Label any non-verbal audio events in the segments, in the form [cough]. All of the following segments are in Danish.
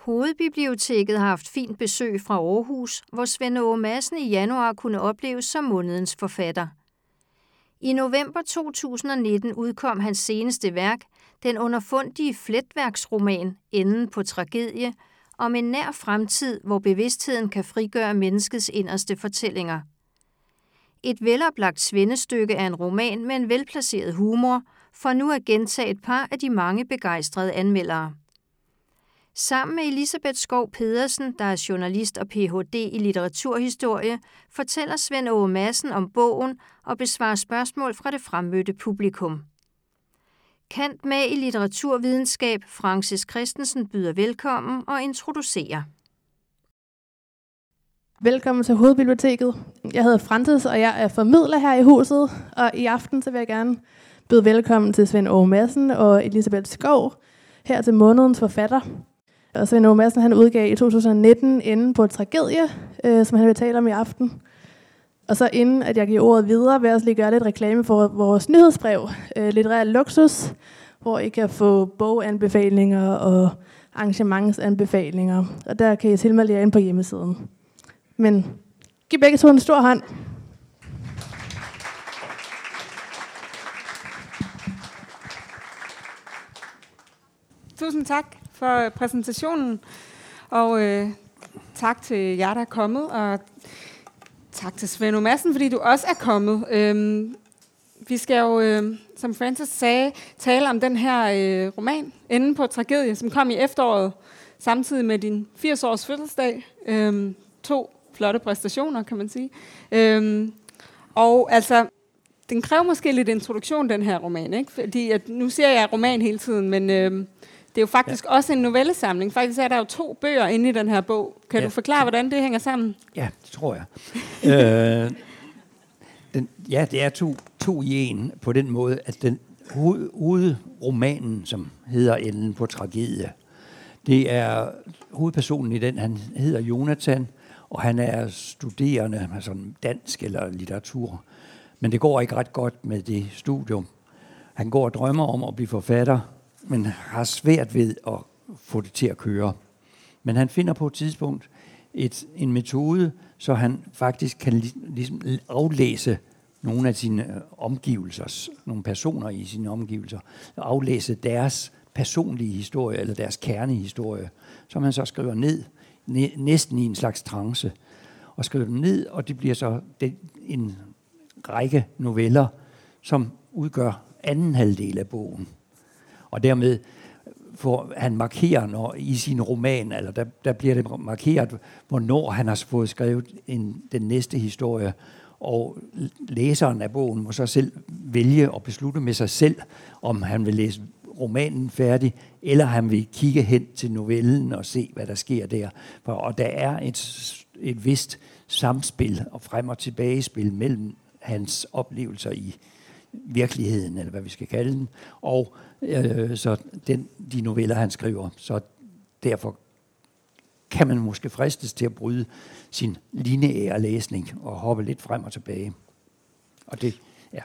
Hovedbiblioteket har haft fint besøg fra Aarhus, hvor Svend Åge Madsen i januar kunne opleves som månedens forfatter. I november 2019 udkom hans seneste værk, den underfundige fletværksroman Enden på tragedie, om en nær fremtid, hvor bevidstheden kan frigøre menneskets inderste fortællinger. Et veloplagt svendestykke er en roman med en velplaceret humor, for nu at gentage et par af de mange begejstrede anmeldere. Sammen med Elisabeth Skov Pedersen, der er journalist og Ph.D. i litteraturhistorie, fortæller Svend Åge Madsen om bogen og besvarer spørgsmål fra det fremmødte publikum. Kant med i litteraturvidenskab Francis Christensen byder velkommen og introducerer. Velkommen til Hovedbiblioteket. Jeg hedder Francis, og jeg er formidler her i huset. Og i aften så vil jeg gerne byde velkommen til Svend Åge Madsen og Elisabeth Skov, her til månedens forfatter. Og Svend Åge Madsen han udgav i 2019 Inden på tragedie, øh, som han vil tale om i aften. Og så inden at jeg giver ordet videre, vil jeg også lige gøre lidt reklame for vores nyhedsbrev, øh, Litterær Luksus, hvor I kan få boganbefalinger og arrangementsanbefalinger. Og der kan I tilmelde jer ind på hjemmesiden. Men giv begge to en stor hånd. Tusind tak for præsentationen, og øh, tak til jer, der er kommet, og tak til Svend Madsen, fordi du også er kommet. Øhm, vi skal jo, øh, som Francis sagde, tale om den her øh, roman, Enden på tragedie, som kom i efteråret, samtidig med din 80-års fødselsdag. Øhm, to flotte præstationer, kan man sige. Øhm, og altså, den kræver måske lidt introduktion, den her roman, ikke? Fordi at, nu ser jeg roman hele tiden, men øh, det er jo faktisk ja. også en novellesamling. Faktisk er der jo to bøger inde i den her bog. Kan ja. du forklare, hvordan det hænger sammen? Ja, det tror jeg. [laughs] øh, den, ja, det er to, to i en på den måde, at den hovedromanen, som hedder Enden på tragedie, det er hovedpersonen i den, han hedder Jonathan, og han er studerende, altså dansk eller litteratur. Men det går ikke ret godt med det studium. Han går og drømmer om at blive forfatter, men har svært ved at få det til at køre. Men han finder på et tidspunkt et, en metode, så han faktisk kan ligesom aflæse nogle af sine øh, omgivelser, nogle personer i sine omgivelser, aflæse deres personlige historie, eller deres kernehistorie, som han så skriver ned, næsten i en slags trance, og skriver dem ned, og det bliver så en række noveller, som udgør anden halvdel af bogen. Og dermed får han markerer når, i sin roman, eller der, der bliver det markeret, hvornår han har fået skrevet en, den næste historie, og læseren af bogen må så selv vælge og beslutte med sig selv, om han vil læse romanen færdig, eller han vil kigge hen til novellen og se, hvad der sker der. For, og der er et, et vist samspil og frem- og tilbagespil mellem hans oplevelser i virkeligheden, eller hvad vi skal kalde den, og øh, så den, de noveller, han skriver. Så derfor kan man måske fristes til at bryde sin lineære læsning og hoppe lidt frem og tilbage. Og det, ja.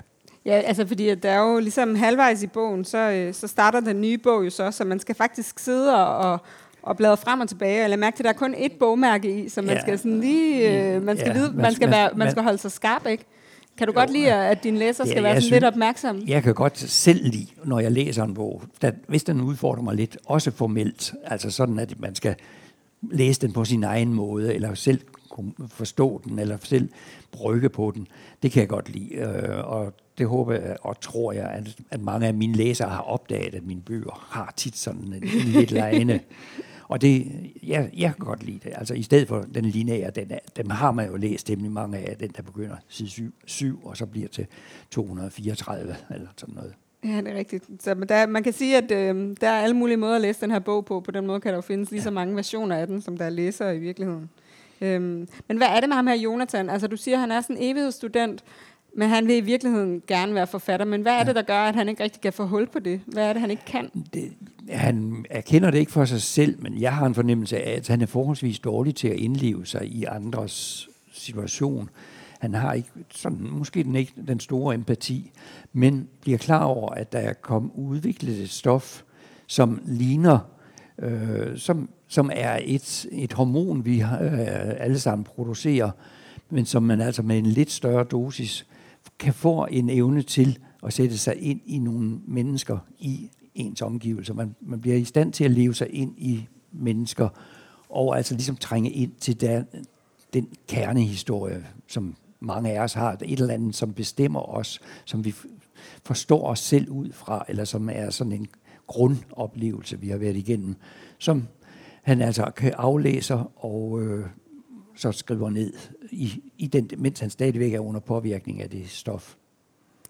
Ja, altså fordi der er jo ligesom halvvejs i bogen, så, øh, så starter den nye bog jo så, så man skal faktisk sidde og, og bladre frem og tilbage, eller mærke at der er kun et bogmærke i, så man ja. skal sådan lige, øh, man skal ja, vide, man skal, være, man skal holde sig skarp, ikke? Kan du jo, godt lide, at din læser skal ja, være sådan synes, lidt opmærksom? Jeg kan godt selv lide, når jeg læser en bog, der, hvis den udfordrer mig lidt, også formelt, altså sådan, at man skal læse den på sin egen måde, eller selv forstå den, eller selv brygge på den. Det kan jeg godt lide, øh, og det håber jeg og tror jeg, at, at mange af mine læsere har opdaget, at mine bøger har tit sådan en, en lidt lejende. [laughs] Og det, jeg, jeg kan godt lide det. Altså i stedet for den lineære, den er, dem har man jo læst temmelig mange af, den der begynder side 7, 7 og så bliver til 234 eller sådan noget. Ja, det er rigtigt. Så der, man kan sige, at øh, der er alle mulige måder at læse den her bog på. På den måde kan der jo findes lige så mange versioner af den, som der er læsere i virkeligheden. Øhm, men hvad er det med ham her, Jonathan? Altså, du siger, at han er sådan en evighedsstudent, men han vil i virkeligheden gerne være forfatter. Men hvad er det, der gør, at han ikke rigtig kan få hul på det? Hvad er det, han ikke kan? Det, han erkender det ikke for sig selv, men jeg har en fornemmelse af, at han er forholdsvis dårlig til at indleve sig i andres situation. Han har ikke sådan, måske den ikke den store empati, men bliver klar over, at der er kommet udviklet et stof, som ligner øh, som, som er et, et hormon, vi øh, alle sammen producerer, men som man altså med en lidt større dosis kan få en evne til at sætte sig ind i nogle mennesker i ens omgivelser. Man, man bliver i stand til at leve sig ind i mennesker, og altså ligesom trænge ind til der, den kernehistorie, som mange af os har, et eller andet, som bestemmer os, som vi forstår os selv ud fra, eller som er sådan en grundoplevelse, vi har været igennem, som han altså kan aflæse og øh, så skriver ned, i, i den, mens han stadigvæk er under påvirkning af det stof.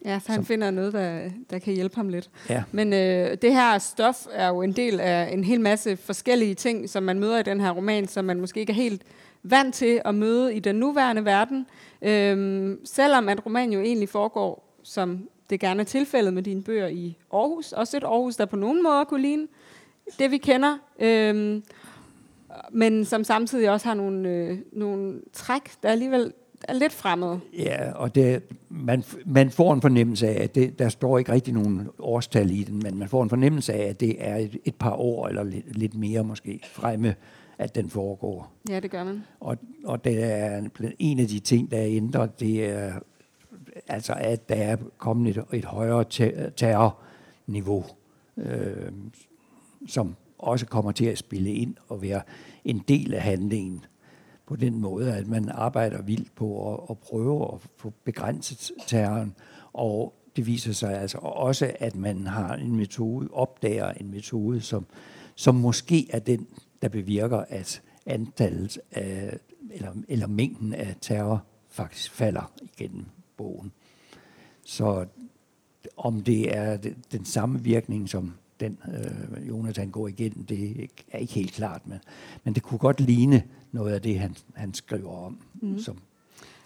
Ja, så han som, finder noget, der, der kan hjælpe ham lidt. Ja. Men øh, det her stof er jo en del af en hel masse forskellige ting, som man møder i den her roman, som man måske ikke er helt vant til at møde i den nuværende verden. Øhm, selvom at romanen jo egentlig foregår, som det gerne er tilfældet med dine bøger i Aarhus. Også et Aarhus, der på nogen måder kunne ligne det, vi kender. Øhm, men som samtidig også har nogle, øh, nogle træk, der alligevel er lidt fremmede. Ja, og det, man, man får en fornemmelse af, at det, der står ikke rigtig nogen årstal i den, men man får en fornemmelse af, at det er et, et par år, eller lidt, lidt mere måske, fremme, at den foregår. Ja, det gør man. Og, og det er en af de ting, der er ændret, det er altså, at der er kommet et, et højere terrorniveau, øh, som også kommer til at spille ind og være en del af handlingen på den måde, at man arbejder vildt på at, at prøve at få begrænset terroren, og det viser sig altså også, at man har en metode, opdager en metode, som, som måske er den, der bevirker, at antallet af, eller, eller mængden af terror faktisk falder igennem bogen. Så om det er den samme virkning, som den øh, Jonathan går igennem, det er ikke helt klart, men, men det kunne godt ligne noget af det, han, han skriver om. Mm. Som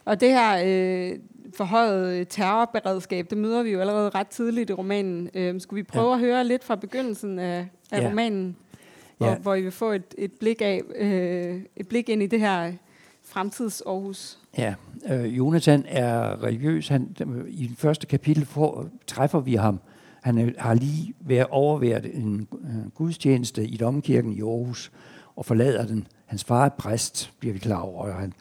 og det her øh, forhøjet terrorberedskab, det møder vi jo allerede ret tidligt i romanen. Øh, skulle vi prøve ja. at høre lidt fra begyndelsen af, af ja. romanen, hvor, ja. hvor I vil få et, et, blik af, øh, et blik ind i det her fremtids Aarhus? Ja, øh, Jonathan er religiøs. Han, I den første kapitel får, træffer vi ham. Han har lige været overværet en øh, gudstjeneste i Domkirken i Aarhus og forlader den. Hans far er præst, bliver vi klar over, og han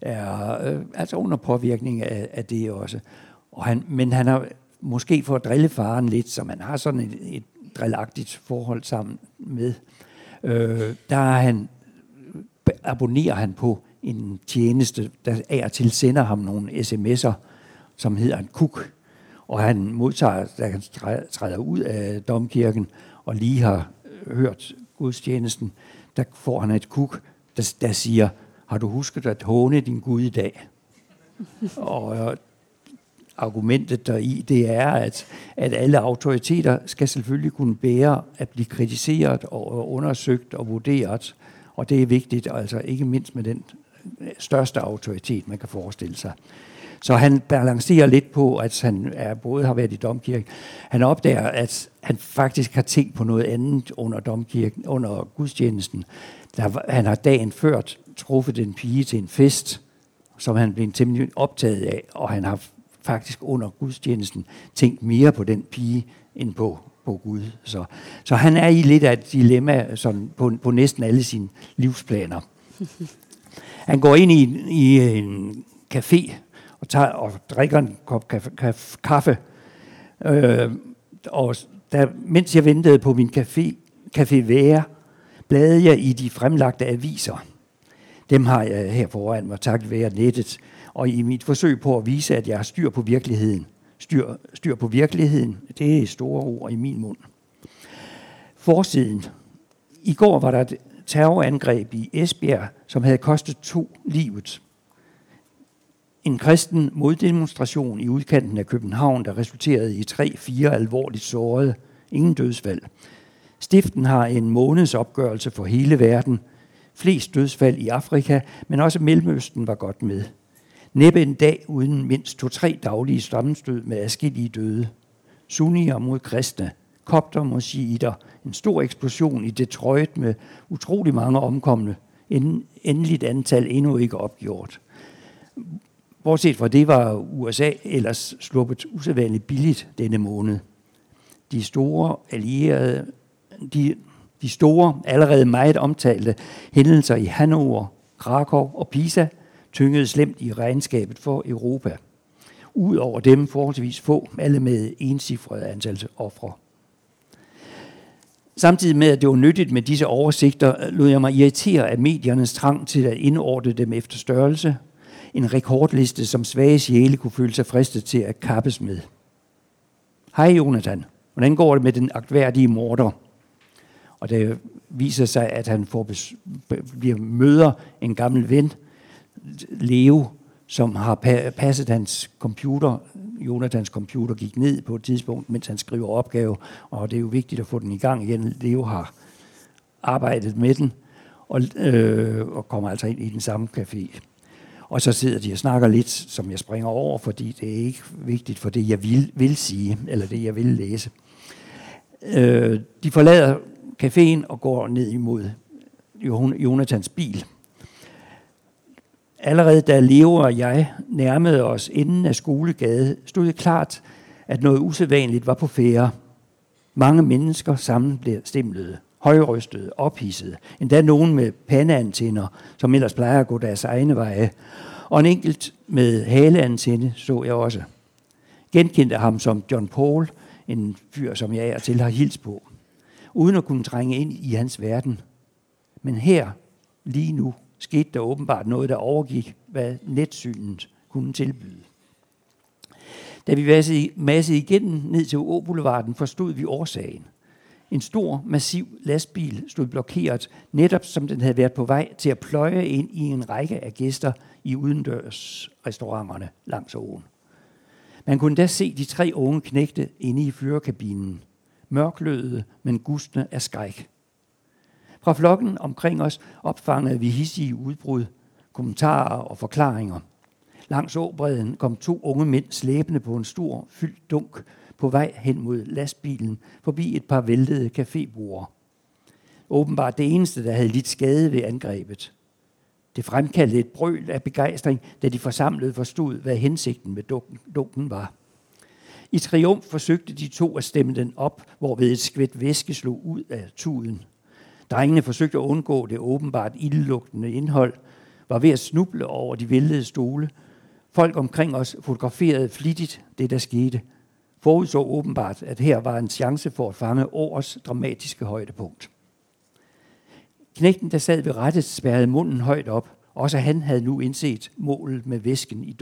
er øh, altså under påvirkning af, af det også. Og han, men han har måske for at drille faren lidt, så man har sådan et, et drillagtigt forhold sammen med. Øh, der er han, abonnerer han på en tjeneste, der er til sender ham nogle sms'er, som hedder en kuk. Og han modtager, da han træder ud af domkirken og lige har hørt gudstjenesten, der får han et kuk, der, der siger, har du husket at håne din Gud i dag? [laughs] og øh, argumentet der i, det er, at, at alle autoriteter skal selvfølgelig kunne bære at blive kritiseret og undersøgt og vurderet. Og det er vigtigt, altså ikke mindst med den øh, største autoritet, man kan forestille sig. Så han balancerer lidt på, at han er, både har været i domkirken. Han opdager, at han faktisk har tænkt på noget andet under domkirken, under gudstjenesten. Der, han har dagen før truffet en pige til en fest, som han blev temmelig optaget af, og han har faktisk under gudstjenesten tænkt mere på den pige, end på, på Gud. Så, så han er i lidt af et dilemma sådan på, på næsten alle sine livsplaner. [laughs] Han går ind i, i en café og, tager, og drikker en kop kaffe, kaffe, kaffe øh, og der, mens jeg ventede på min café, café Være, bladede jeg i de fremlagte aviser. Dem har jeg her foran mig, takket være nettet. Og i mit forsøg på at vise, at jeg har styr på virkeligheden. Styr, styr på virkeligheden, det er store ord i min mund. Forsiden. I går var der et terrorangreb i Esbjerg, som havde kostet to livet. En kristen moddemonstration i udkanten af København, der resulterede i tre-fire alvorligt sårede. Ingen dødsfald. Stiften har en måneds opgørelse for hele verden. Flest dødsfald i Afrika, men også Mellemøsten var godt med. Næppe en dag uden mindst to-tre daglige sammenstød med adskillige døde. Sunnier mod kristne, kopter mod shiiter, en stor eksplosion i Detroit med utrolig mange omkomne, en endeligt antal endnu ikke opgjort. Bortset fra det var USA ellers sluppet usædvanligt billigt denne måned. De store allierede, de, De store, allerede meget omtalte hændelser i Hannover, Krakow og Pisa tyngede slemt i regnskabet for Europa. Udover dem forholdsvis få, alle med ensifrede antal ofre. Samtidig med, at det var nyttigt med disse oversigter, lod jeg mig irritere af mediernes trang til at indordne dem efter størrelse. En rekordliste, som svage sjæle kunne føle sig fristet til at kappes med. Hej Jonathan, hvordan går det med den agtværdige morder? Og det viser sig, at han får bliver møder en gammel ven, Leo, som har passet hans computer. Jonathans computer gik ned på et tidspunkt, mens han skriver opgave, og det er jo vigtigt at få den i gang igen. Leo har arbejdet med den, og, øh, og kommer altså ind i den samme café. Og så sidder de og snakker lidt, som jeg springer over, fordi det er ikke vigtigt for det, jeg vil, vil sige, eller det, jeg vil læse. Øh, de forlader caféen og går ned imod Jonathans bil. Allerede da Leo og jeg nærmede os inden af skolegade, stod det klart, at noget usædvanligt var på færre. Mange mennesker sammen blev stemlede, højrystede, ophidsede, endda nogen med pandeantænder, som ellers plejer at gå deres egne veje. Og en enkelt med haleantænde så jeg også. Genkendte ham som John Paul, en fyr, som jeg er til har hils på, uden at kunne trænge ind i hans verden. Men her, lige nu, skete der åbenbart noget, der overgik, hvad netsynet kunne tilbyde. Da vi massede igennem ned til Åboulevarden, forstod vi årsagen. En stor, massiv lastbil stod blokeret, netop som den havde været på vej til at pløje ind i en række af gæster i udendørs restauranterne langs åen. Man kunne da se de tre unge knægte inde i førerkabinen, mørkløde, men gustne af skræk. Fra flokken omkring os opfangede vi hissige udbrud, kommentarer og forklaringer. Langs åbredden kom to unge mænd slæbende på en stor, fyldt dunk på vej hen mod lastbilen forbi et par væltede cafébord. Åbenbart det eneste, der havde lidt skade ved angrebet. Det fremkaldte et brøl af begejstring, da de forsamlede forstod, hvad hensigten med dunken var. I triumf forsøgte de to at stemme den op, hvorved et skvæt væske slog ud af tuden. Drengene forsøgte at undgå det åbenbart ildelugtende indhold, var ved at snuble over de væltede stole. Folk omkring os fotograferede flittigt det, der skete. Forudså åbenbart, at her var en chance for at fange årets dramatiske højdepunkt. Knægten, der sad ved rettet, spærrede munden højt op. Også han havde nu indset målet med væsken i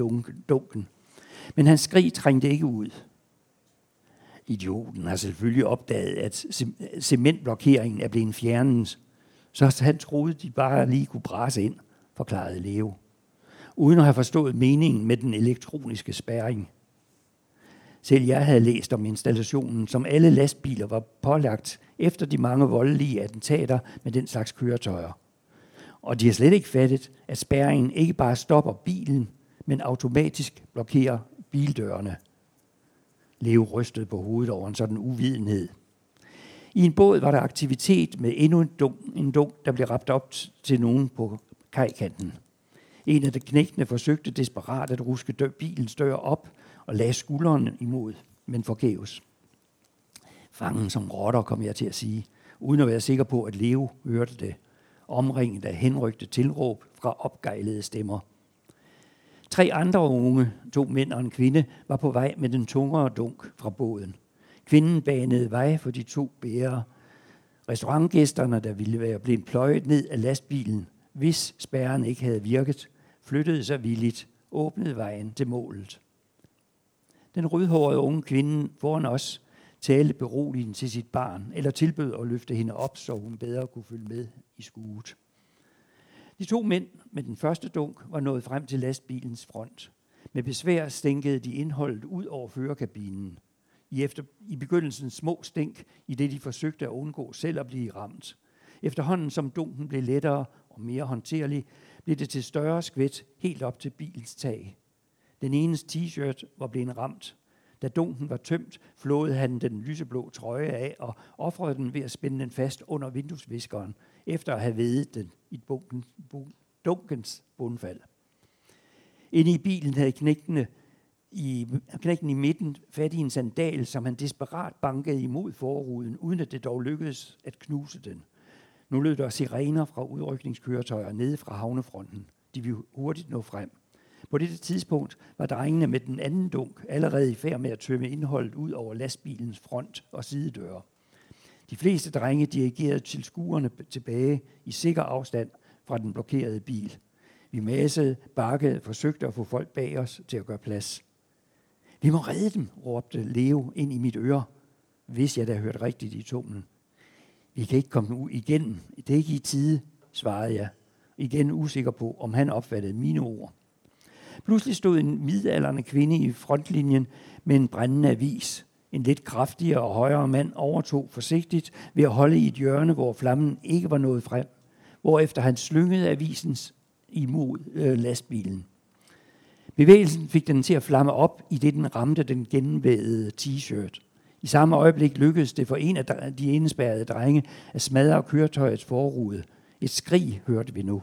dunken. Men hans skrig trængte ikke ud. Idioten har selvfølgelig opdaget, at cementblokeringen er blevet fjernet. Så han troede, de bare lige kunne brase ind, forklarede Leo. Uden at have forstået meningen med den elektroniske spærring. Selv jeg havde læst om installationen, som alle lastbiler var pålagt efter de mange voldelige attentater med den slags køretøjer. Og de har slet ikke fattet, at spærringen ikke bare stopper bilen, men automatisk blokerer bildørene – Leo rystede på hovedet over en sådan uvidenhed. I en båd var der aktivitet med endnu en dunk, en dunk der blev rapt op til nogen på kajkanten. En af de knægtene forsøgte desperat at ruske dør, bilens dør op og lagde skulderen imod, men forgæves. Fangen som rotter, kom jeg til at sige, uden at være sikker på, at Leo hørte det, omringet af henrygte tilråb fra opgejlede stemmer – Tre andre unge, to mænd og en kvinde, var på vej med den tungere dunk fra båden. Kvinden banede vej for de to bærere. Restaurantgæsterne, der ville være blevet pløjet ned af lastbilen, hvis spærren ikke havde virket, flyttede sig villigt, åbnede vejen til målet. Den rødhårede unge kvinde foran os talte beroligende til sit barn, eller tilbød at løfte hende op, så hun bedre kunne følge med i skuet. De to mænd med den første dunk var nået frem til lastbilens front. Med besvær stænkede de indholdet ud over førerkabinen. I, efter, I begyndelsen små stænk, i det de forsøgte at undgå selv at blive ramt. Efterhånden som dunken blev lettere og mere håndterlig, blev det til større skvæt helt op til bilens tag. Den enes t-shirt var blevet ramt. Da dunken var tømt, flåede han den lyseblå trøje af og offrede den ved at spænde den fast under vinduesviskeren, efter at have vedet den i bunken, bun, dunkens bundfald. Inde i bilen havde knægtene i knækken i midten fat i en sandal, som han desperat bankede imod forruden, uden at det dog lykkedes at knuse den. Nu lød der sirener fra udrykningskøretøjer nede fra havnefronten. De ville hurtigt nå frem. På dette tidspunkt var drengene med den anden dunk allerede i færd med at tømme indholdet ud over lastbilens front og sidedøre. De fleste drenge dirigerede til skuerne tilbage i sikker afstand fra den blokerede bil. Vi massede, bakkede, forsøgte at få folk bag os til at gøre plads. Vi må redde dem, råbte Leo ind i mit øre, hvis jeg da hørte rigtigt i tonen. Vi kan ikke komme ud igennem. Det er ikke i tide, svarede jeg. Igen usikker på, om han opfattede mine ord. Pludselig stod en midalderne kvinde i frontlinjen med en brændende avis. En lidt kraftigere og højere mand overtog forsigtigt ved at holde i et hjørne, hvor flammen ikke var nået frem, hvorefter han slyngede avisens imod øh, lastbilen. Bevægelsen fik den til at flamme op, i det den ramte den gennemvædede t-shirt. I samme øjeblik lykkedes det for en af de indespærrede drenge at smadre køretøjets forrude. Et skrig hørte vi nu.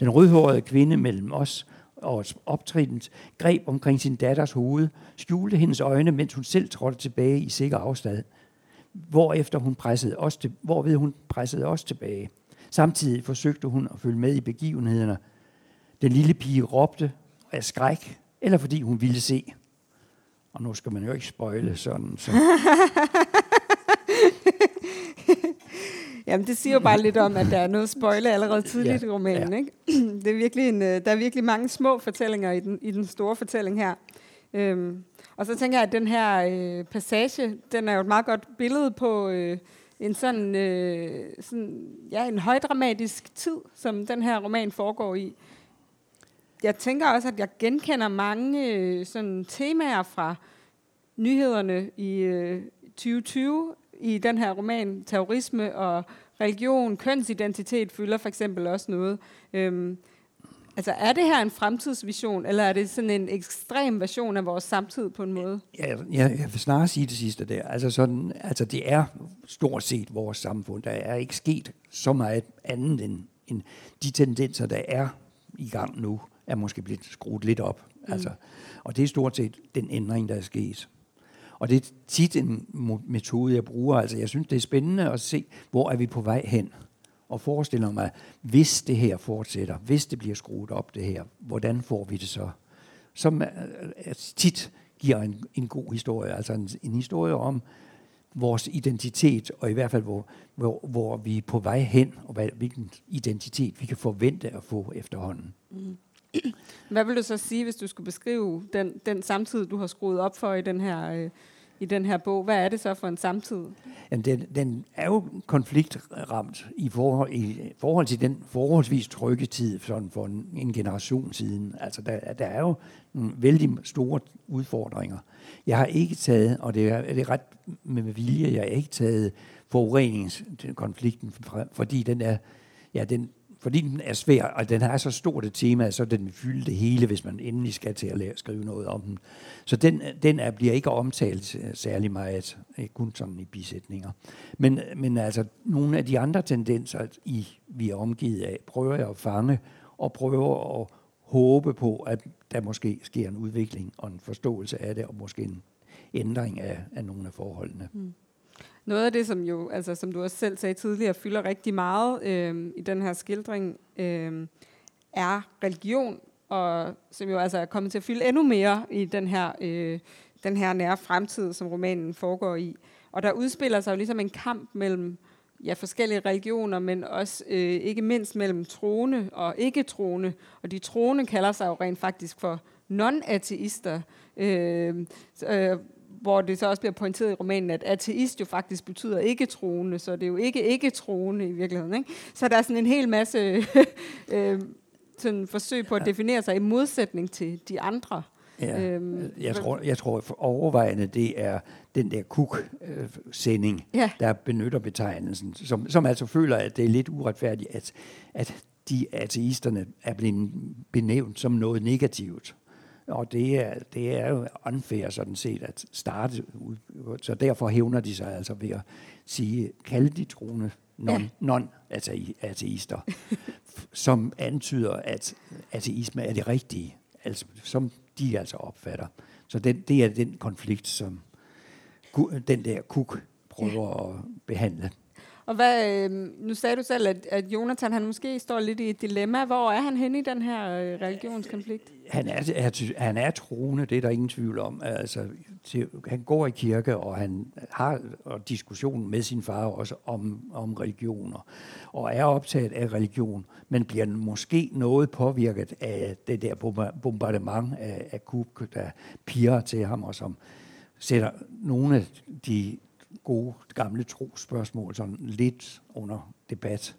Den rødhårede kvinde mellem os og optrinens greb omkring sin datters hoved, skjulte hendes øjne, mens hun selv trådte tilbage i sikker afstand, hvorefter hun pressede os til, hvorved hun pressede os tilbage. Samtidig forsøgte hun at følge med i begivenhederne. Den lille pige råbte af skræk, eller fordi hun ville se. Og nu skal man jo ikke spøjle sådan. Så. [laughs] Jamen, det siger jo bare lidt om, at der er noget spoiler allerede tidligt ja, i romanen. Ja. Ikke? [clears throat] Det er virkelig en, øh, der er virkelig mange små fortællinger i den, i den store fortælling her. Øhm, og så tænker jeg, at den her øh, passage, den er jo et meget godt billede på øh, en sådan, øh, sådan ja, en højdramatisk tid, som den her roman foregår i. Jeg tænker også, at jeg genkender mange øh, sådan temaer fra nyhederne i øh, 2020 i den her roman. Terrorisme og religion, kønsidentitet fylder for eksempel også noget. Øhm, altså er det her en fremtidsvision, eller er det sådan en ekstrem version af vores samtid på en måde? Ja, jeg, jeg vil snarere sige det sidste der. Altså, sådan, altså det er stort set vores samfund. Der er ikke sket så meget andet end, end de tendenser, der er i gang nu, er måske blevet skruet lidt op. Mm. Altså, og det er stort set den ændring, der er sket. Og det er tit en metode, jeg bruger. Altså, jeg synes, det er spændende at se, hvor er vi på vej hen. Og forestiller mig, hvis det her fortsætter, hvis det bliver skruet op det her, hvordan får vi det så? Som øh, øh, øh, tit giver en, en god historie, altså en, en historie om vores identitet, og i hvert fald hvor, hvor, hvor vi er på vej hen, og hvad, hvilken identitet vi kan forvente at få efterhånden. Mm. Hvad vil du så sige, hvis du skulle beskrive den, den samtid, du har skruet op for i den her, øh, i den her bog? Hvad er det så for en samtid? Jamen, den, den er jo konfliktramt i forhold, i forhold til den forholdsvis trygge tid sådan for en, en generation siden. Altså, der, der er jo nogle vældig store udfordringer. Jeg har ikke taget, og det er, det er ret med vilje, jeg har ikke taget forureningskonflikten, fordi den er, ja, den, fordi den er svær, og den har så stort et tema, så den vil fylde det hele, hvis man endelig skal til at lære, skrive noget om den. Så den, den er, bliver ikke omtalt øh, særlig meget, øh, kun sådan i bisætninger. Men, men altså, nogle af de andre tendenser, I, vi er omgivet af, prøver jeg at fange, og prøver at håbe på, at der måske sker en udvikling og en forståelse af det, og måske en ændring af, af nogle af forholdene. Mm. Noget af det, som jo, altså som du også selv sagde tidligere, fylder rigtig meget øh, i den her skildring, øh, er religion, og som jo altså er kommet til at fylde endnu mere i den her, øh, den her nære fremtid, som romanen foregår i. Og der udspiller sig jo ligesom en kamp mellem ja, forskellige religioner, men også øh, ikke mindst mellem troende og ikke-troende. Og de troende kalder sig jo rent faktisk for non-ateister. Øhm, øh, øh, hvor det så også bliver pointeret i romanen, at ateist jo faktisk betyder ikke troende, så det er jo ikke ikke troende i virkeligheden. Ikke? Så der er sådan en hel masse [laughs] øh, sådan forsøg på at definere sig i modsætning til de andre. Ja, øhm, jeg, tror, jeg tror for overvejende, det er den der kuk-sending, ja. der benytter betegnelsen, som, som altså føler, at det er lidt uretfærdigt, at, at de ateisterne er blevet benævnt som noget negativt. Og det er, det er jo unfair sådan set at starte ud. Så derfor hævner de sig altså ved at sige, kalde de troende non, ja. non-ateister, som antyder, at ateisme er det rigtige. altså, som de altså opfatter. Så den, det er den konflikt, som den der kuk prøver ja. at behandle. Og hvad, øh, nu sagde du selv, at, at Jonathan han måske står lidt i et dilemma. Hvor er han henne i den her øh, religionskonflikt? Han er, er, han er troende, det er der ingen tvivl om. Altså, til, han går i kirke, og han har og diskussion med sin far også om, om religioner, og er optaget af religion, men bliver måske noget påvirket af det der bombardement af, af kub, der piger til ham, og som sætter nogle af de gode gamle trospørgsmål sådan lidt under debat.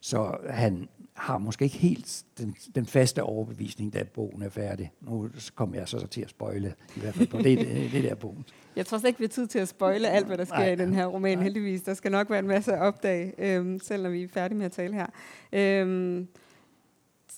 Så han har måske ikke helt den, den faste overbevisning, da bogen er færdig. Nu kommer jeg så til at spøjle, i hvert fald på det, det, det der punkt. Jeg tror slet ikke, vi har tid til at spøjle alt, hvad der sker Nej. i den her roman, Nej. heldigvis. Der skal nok være en masse at opdage, øhm, selv når vi er færdige med at tale her. Øhm,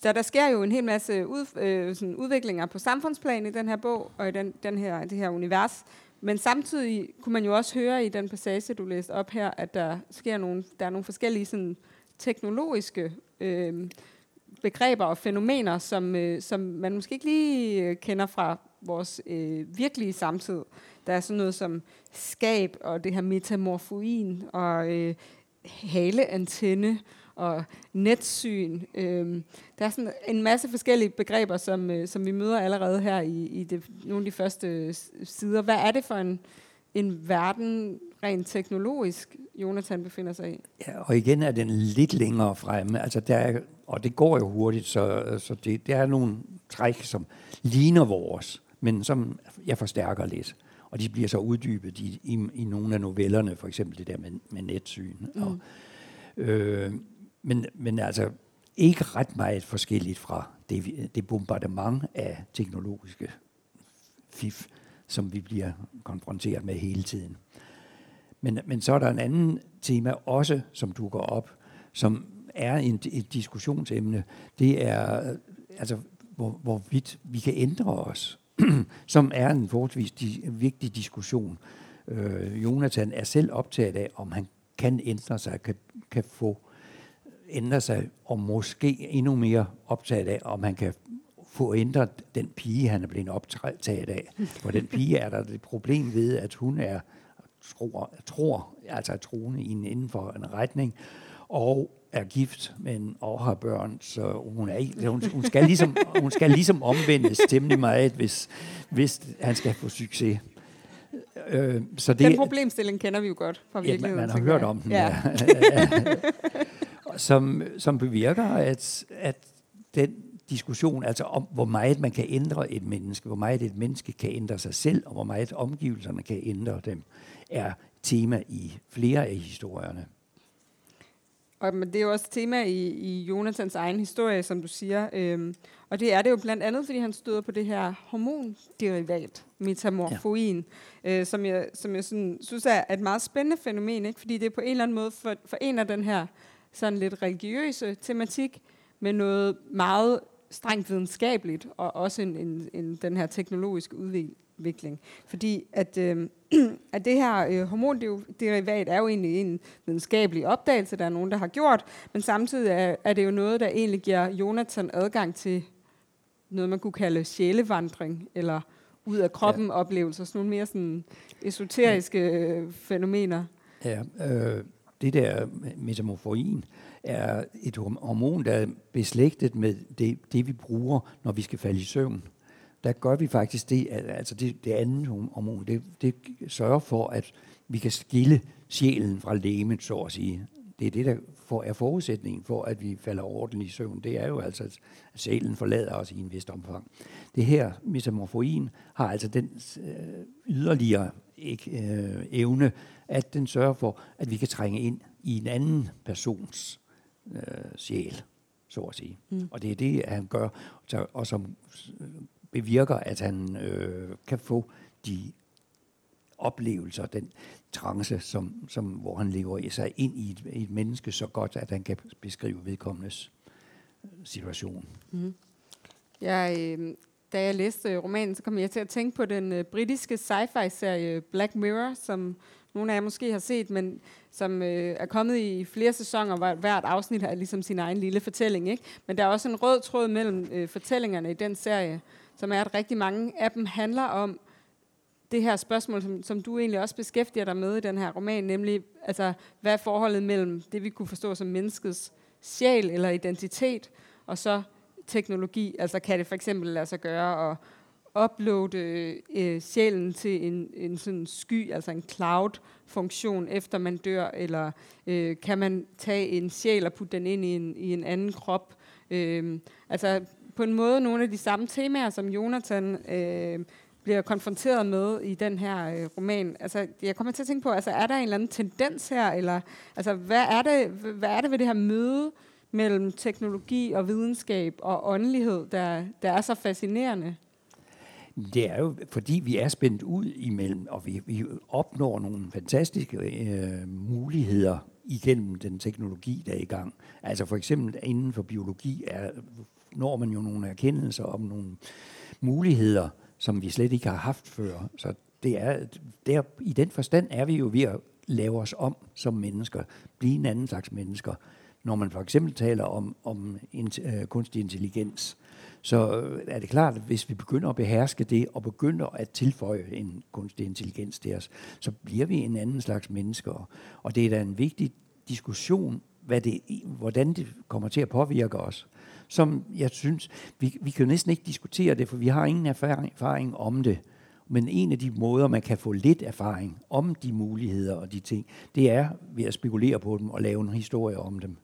så der sker jo en hel masse ud, øh, sådan udviklinger på samfundsplan i den her bog, og i den, den her, det her univers. Men samtidig kunne man jo også høre i den passage, du læste op her, at der sker nogle, der er nogle forskellige sådan, teknologiske øh, begreber og fænomener, som, øh, som man måske ikke lige øh, kender fra vores øh, virkelige samtid. Der er sådan noget som skab og det her metamorfoin og øh, haleantenne og netsyn. Øh, der er sådan en masse forskellige begreber, som, øh, som vi møder allerede her i, i det, nogle af de første sider. Hvad er det for en, en verden rent teknologisk, Jonathan befinder sig i? Ja, og igen er den lidt længere fremme. Altså der er, og det går jo hurtigt, så, så det, der er nogle træk, som ligner vores, men som jeg forstærker lidt. Og de bliver så uddybet i, i, i nogle af novellerne, for eksempel det der med, med netsyn. Mm. Og, øh, men, men altså ikke ret meget forskelligt fra det, det bombardement af teknologiske fif, som vi bliver konfronteret med hele tiden. Men, men så er der en anden tema også, som dukker op, som er en, et diskussionsemne. Det er altså, hvor, hvorvidt vi kan ændre os, [clears throat] som er en forholdsvis di, vigtig diskussion. Øh, Jonathan er selv optaget af, om han kan ændre sig, kan, kan få ændre sig, og måske endnu mere optaget af, om han kan få ændret den pige, han er blevet optaget af. For den pige er der et problem ved, at hun er tror, tror altså er troende inden for en retning, og er gift, men og har børn, så hun, er ikke, hun, hun, skal, ligesom, hun skal ligesom omvendes temmelig meget, hvis, hvis han skal få succes. Øh, så det, den problemstilling kender vi jo godt fra virkeligheden. Ja, man, man har hørt om den. Ja. Ja. [laughs] [laughs] som, som bevirker, at, at den diskussion, altså om hvor meget man kan ændre et menneske, hvor meget et menneske kan ændre sig selv, og hvor meget omgivelserne kan ændre dem, er tema i flere af historierne. Og men det er jo også tema i, i Jonathans egen historie, som du siger. Øhm, og det er det jo blandt andet, fordi han støder på det her hormonderivat, metamorfoin, ja. øh, som jeg, som jeg sådan, synes er et meget spændende fænomen, ikke? fordi det på en eller anden måde for, forener den her sådan lidt religiøse tematik med noget meget strengt videnskabeligt, og også en, en, en, den her teknologiske udvikling. Fordi at, øh, [clears throat] at det her øh, hormonderivat er jo egentlig en videnskabelig opdagelse, der er nogen, der har gjort, men samtidig er, er det jo noget, der egentlig giver Jonathan adgang til noget, man kunne kalde sjælevandring, eller ud af kroppen ja. oplevelser, sådan nogle mere sådan esoteriske ja. Øh, fænomener. Ja, øh, det der metamorfoin er et hormon, der er beslægtet med det, det, vi bruger, når vi skal falde i søvn. Der gør vi faktisk det, altså det, det andet hormon, det, det sørger for, at vi kan skille sjælen fra lemet, så at sige. Det er det, der for, er forudsætningen for, at vi falder ordentligt i søvn. Det er jo altså, at sjælen forlader os i en vist omfang. Det her metamorfoin har altså den øh, yderligere ikke, øh, evne, at den sørger for, at vi kan trænge ind i en anden persons øh, sjæl, så at sige. Mm. Og det er det, han gør, og som bevirker, at han øh, kan få de oplevelser, den trance, som, som, hvor han lever i sig ind i et, et menneske så godt, at han kan beskrive vedkommendes situation. Mm. Jeg, øh, da jeg læste romanen, så kom jeg til at tænke på den øh, britiske sci-fi-serie Black Mirror, som nogle af jer måske har set, men som øh, er kommet i flere sæsoner, hvor hvert afsnit har ligesom sin egen lille fortælling. Ikke? Men der er også en rød tråd mellem øh, fortællingerne i den serie, som er, at rigtig mange af dem handler om det her spørgsmål, som, som du egentlig også beskæftiger dig med i den her roman, nemlig altså, hvad er forholdet mellem det, vi kunne forstå som menneskets sjæl eller identitet, og så teknologi. Altså kan det for eksempel lade sig gøre at uploade øh, sjælen til en, en sådan sky, altså en cloud-funktion, efter man dør, eller øh, kan man tage en sjæl og putte den ind i en, i en anden krop. Øh, altså på en måde nogle af de samme temaer, som Jonathan øh, bliver konfronteret med i den her øh, roman. Altså, jeg kommer til at tænke på, altså, er der en eller anden tendens her, eller altså, hvad, er det, hvad er det ved det her møde mellem teknologi og videnskab og åndelighed, der, der er så fascinerende? Det er jo, fordi vi er spændt ud imellem, og vi, vi opnår nogle fantastiske øh, muligheder igennem den teknologi, der er i gang. Altså for eksempel inden for biologi er, når man jo nogle erkendelser om nogle muligheder, som vi slet ikke har haft før. Så det er, der, i den forstand er vi jo ved at lave os om som mennesker, blive en anden slags mennesker. Når man for eksempel taler om, om in, øh, kunstig intelligens, så øh, er det klart, at hvis vi begynder at beherske det, og begynder at tilføje en kunstig intelligens til os, så bliver vi en anden slags mennesker. Og det er da en vigtig diskussion, hvad det, hvordan det kommer til at påvirke os. Som jeg synes, vi, vi kan næsten ikke diskutere det, for vi har ingen erfaring, erfaring om det. Men en af de måder, man kan få lidt erfaring om de muligheder og de ting, det er ved at spekulere på dem og lave en historie om dem.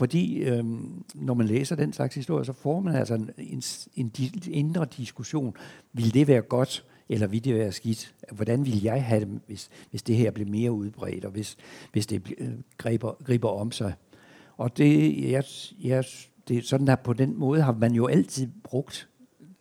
Fordi øhm, når man læser den slags historie, så får man altså en, en, en indre diskussion. Vil det være godt, eller vil det være skidt? Hvordan vil jeg have det, hvis, hvis det her bliver mere udbredt, og hvis, hvis det øh, griber, griber om sig? Og det, jeg, jeg, det, sådan der, på den måde har man jo altid brugt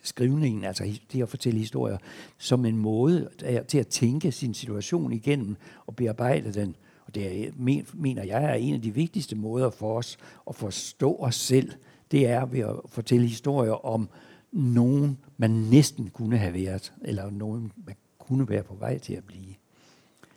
skrivningen, altså det at fortælle historier, som en måde til at tænke sin situation igennem og bearbejde den. Og det er, mener jeg er en af de vigtigste måder for os at forstå os selv. Det er ved at fortælle historier om nogen, man næsten kunne have været, eller nogen, man kunne være på vej til at blive.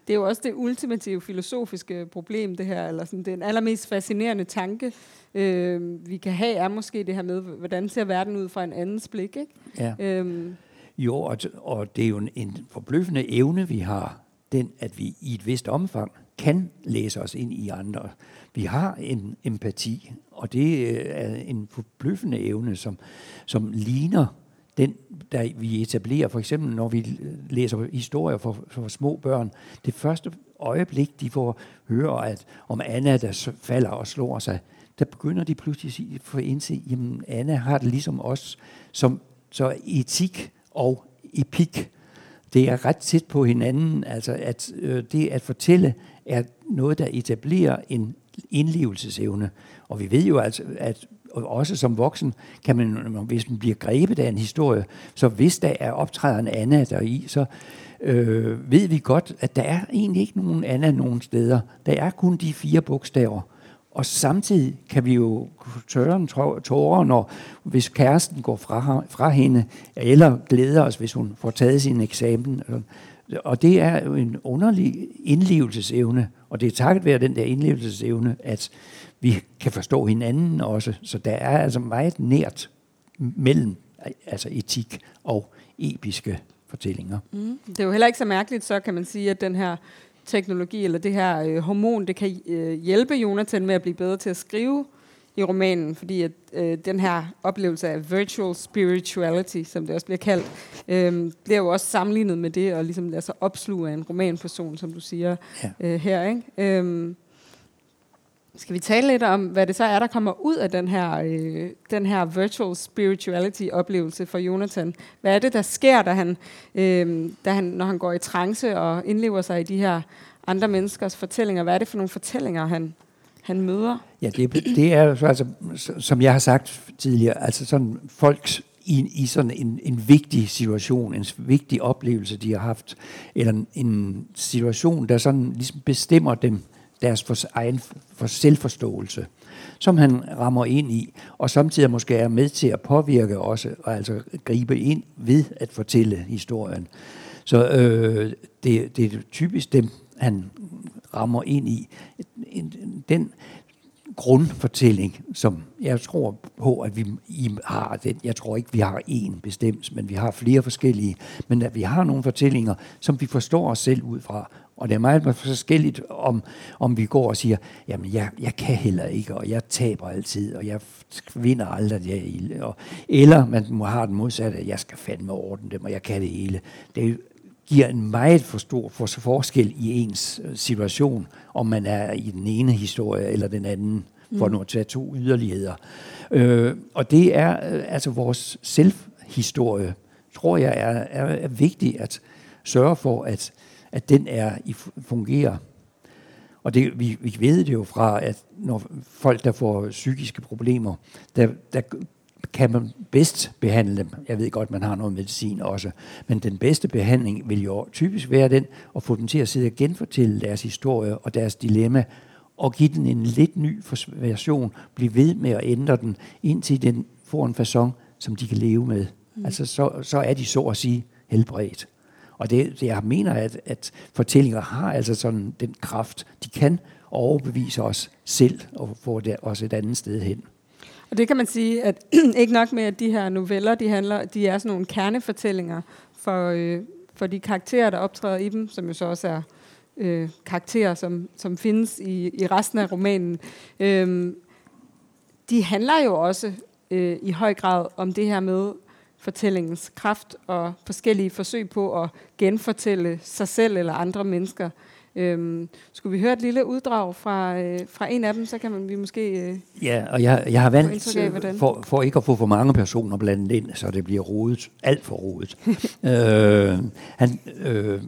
Det er jo også det ultimative filosofiske problem, det her, eller sådan, den allermest fascinerende tanke, øh, vi kan have, er måske det her med, hvordan ser verden ud fra en andens blik, ikke? Ja. Øhm. Jo, og, og det er jo en, en forbløffende evne, vi har, den, at vi i et vist omfang kan læse os ind i andre. Vi har en empati, og det øh, er en forbløffende evne, som, som ligner den, der vi etablerer, for eksempel når vi læser historier for, for små børn. Det første øjeblik, de får høre, at om Anna, der falder og slår sig, der begynder de pludselig at få indse, jamen Anna har det ligesom os, som så etik og epik, det er ret tæt på hinanden. Altså at øh, det at fortælle er noget, der etablerer en indlevelsesevne. Og vi ved jo altså, at også som voksen, kan man, hvis man bliver grebet af en historie, så hvis der er optrædende Anna der i, så øh, ved vi godt, at der er egentlig ikke nogen Anna nogen steder. Der er kun de fire bogstaver. Og samtidig kan vi jo tørre en tårer, når, hvis kæresten går fra, fra hende, eller glæder os, hvis hun får taget sin eksamen. Og det er jo en underlig indlevelsesevne, og det er takket være den der indlevelsesevne, at vi kan forstå hinanden også. Så der er altså meget nært mellem altså etik og episke fortællinger. Mm. Det er jo heller ikke så mærkeligt, så kan man sige, at den her teknologi eller det her øh, hormon, det kan øh, hjælpe Jonathan med at blive bedre til at skrive i romanen, fordi at øh, den her oplevelse af virtual spirituality, som det også bliver kaldt, øh, bliver jo også sammenlignet med det at ligesom lade sig opsluge af en romanperson, som du siger ja. øh, her. Ikke? Øh, skal vi tale lidt om, hvad det så er, der kommer ud af den her, øh, den her virtual spirituality-oplevelse for Jonathan? Hvad er det, der sker, da han, øh, da han, når han går i trance og indlever sig i de her andre menneskers fortællinger? Hvad er det for nogle fortællinger, han, han møder? Ja, det, det er jo altså, som jeg har sagt tidligere, altså sådan folks i, i sådan en, en vigtig situation, en vigtig oplevelse, de har haft, eller en, en situation, der sådan ligesom bestemmer dem deres for, egen for selvforståelse, som han rammer ind i, og samtidig måske er med til at påvirke også, og altså gribe ind ved at fortælle historien. Så øh, det, det er typisk dem, han rammer ind i. Den, grundfortælling, som jeg tror på, at vi I har den. Jeg tror ikke, vi har én bestemt, men vi har flere forskellige. Men at vi har nogle fortællinger, som vi forstår os selv ud fra. Og det er meget forskelligt, om, om vi går og siger, jamen jeg, jeg kan heller ikke, og jeg taber altid, og jeg vinder aldrig. Jeg, og, eller man må have den modsatte, at jeg skal fandme ordne dem, og jeg kan det hele. Det giver en meget for stor for forskel i ens øh, situation, om man er i den ene historie eller den anden, for mm. nu at tage to yderligheder. Øh, og det er øh, altså vores selvhistorie, tror jeg, er, er, er vigtigt at sørge for, at, at den er i fungerer. Og det, vi, vi ved det jo fra, at når folk, der får psykiske problemer, der, der kan man bedst behandle dem. Jeg ved godt, man har noget medicin også, men den bedste behandling vil jo typisk være den, at få dem til at sidde og genfortælle deres historie og deres dilemma, og give den en lidt ny version, blive ved med at ændre den, indtil den får en façon, som de kan leve med. Mm. Altså så, så er de så at sige helbredt. Og det, det jeg mener, at, at fortællinger har altså sådan den kraft, de kan overbevise os selv og få det også et andet sted hen. Og det kan man sige, at [clears throat] ikke nok med, at de her noveller, de, handler, de er sådan nogle kernefortællinger for, øh, for de karakterer, der optræder i dem, som jo så også er øh, karakterer, som, som findes i, i resten af romanen. Øh, de handler jo også øh, i høj grad om det her med fortællingens kraft og forskellige forsøg på at genfortælle sig selv eller andre mennesker. Øhm, skulle vi høre et lille uddrag fra, øh, fra en af dem, så kan man, vi måske øh, Ja, og jeg, jeg har valgt af, for, for ikke at få for mange personer blandet ind, så det bliver rodet, alt for rodet. [laughs] øh, han, øh,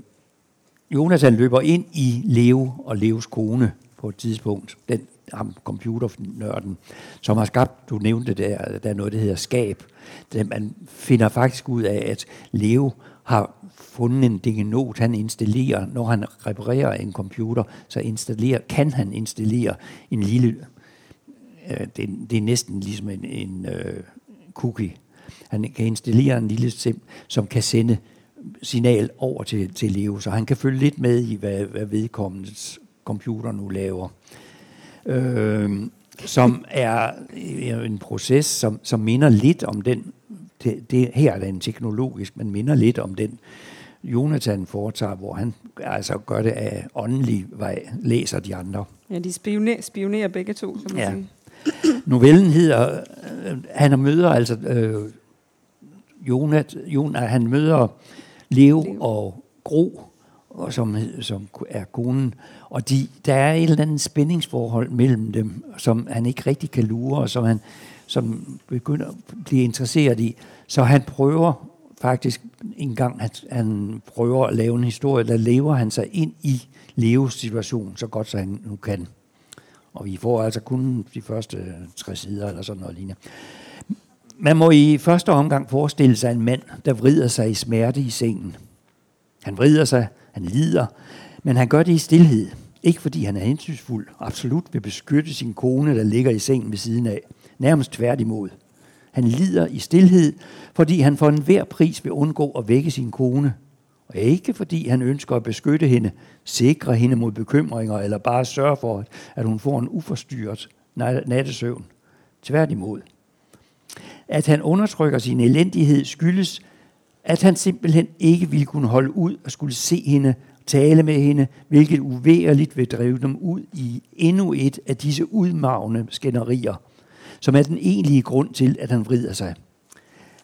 Jonas han løber ind i Leo og Leos kone på et tidspunkt, den ham computernørden, som har skabt, du nævnte der, der er noget, der hedder skab. Det, man finder faktisk ud af, at Leo har fundet en dignot, han installerer, når han reparerer en computer, så installerer, kan han installere en lille, øh, det, det er næsten ligesom en, en øh, cookie. Han kan installere en lille sim, som kan sende signal over til, til Leo, så han kan følge lidt med i, hvad, hvad vedkommendes computer nu laver. Øh, som er en proces, som, som minder lidt om den, det, det her er den teknologisk, men minder lidt om den Jonathan foretager, hvor han altså gør det af åndelig vej, læser de andre. Ja, de spionerer, spionerer begge to, kan man ja. sige. Novellen hedder, øh, han møder altså, øh, Jonat, Jonat, han møder Leo, Leo. og Gro, og som, som er konen, og de, der er et eller andet spændingsforhold mellem dem, som han ikke rigtig kan lure, og som han som begynder at blive interesseret i. Så han prøver faktisk en gang, at han prøver at lave en historie, der lever han sig ind i Leos situation, så godt som han nu kan. Og vi får altså kun de første tre sider, eller sådan noget lignende. Man må i første omgang forestille sig en mand, der vrider sig i smerte i sengen. Han vrider sig, han lider, men han gør det i stillhed. Ikke fordi han er hensynsfuld, absolut vil beskytte sin kone, der ligger i sengen ved siden af. Nærmest tværtimod. Han lider i stillhed, fordi han for enhver pris vil undgå at vække sin kone. Og ikke fordi han ønsker at beskytte hende, sikre hende mod bekymringer, eller bare sørge for, at hun får en uforstyrret nattesøvn. Tværtimod. At han undertrykker sin elendighed skyldes, at han simpelthen ikke ville kunne holde ud og skulle se hende, tale med hende, hvilket uværligt vil drive dem ud i endnu et af disse udmavne skænderier – som er den egentlige grund til, at han vrider sig.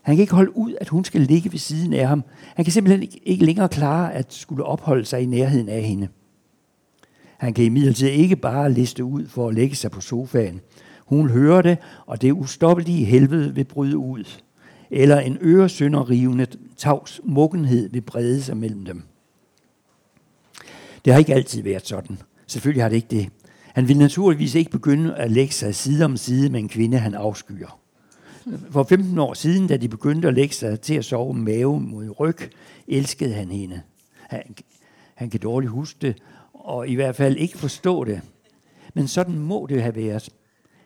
Han kan ikke holde ud, at hun skal ligge ved siden af ham. Han kan simpelthen ikke længere klare at skulle opholde sig i nærheden af hende. Han kan imidlertid ikke bare liste ud for at lægge sig på sofaen. Hun hører det, og det ustoppelige helvede vil bryde ud. Eller en øresønderrivende tavs muggenhed vil brede sig mellem dem. Det har ikke altid været sådan. Selvfølgelig har det ikke det. Han vil naturligvis ikke begynde at lægge sig side om side med en kvinde, han afskyer. For 15 år siden, da de begyndte at lægge sig til at sove mave mod ryg, elskede han hende. Han, han kan dårligt huske det, og i hvert fald ikke forstå det. Men sådan må det have været.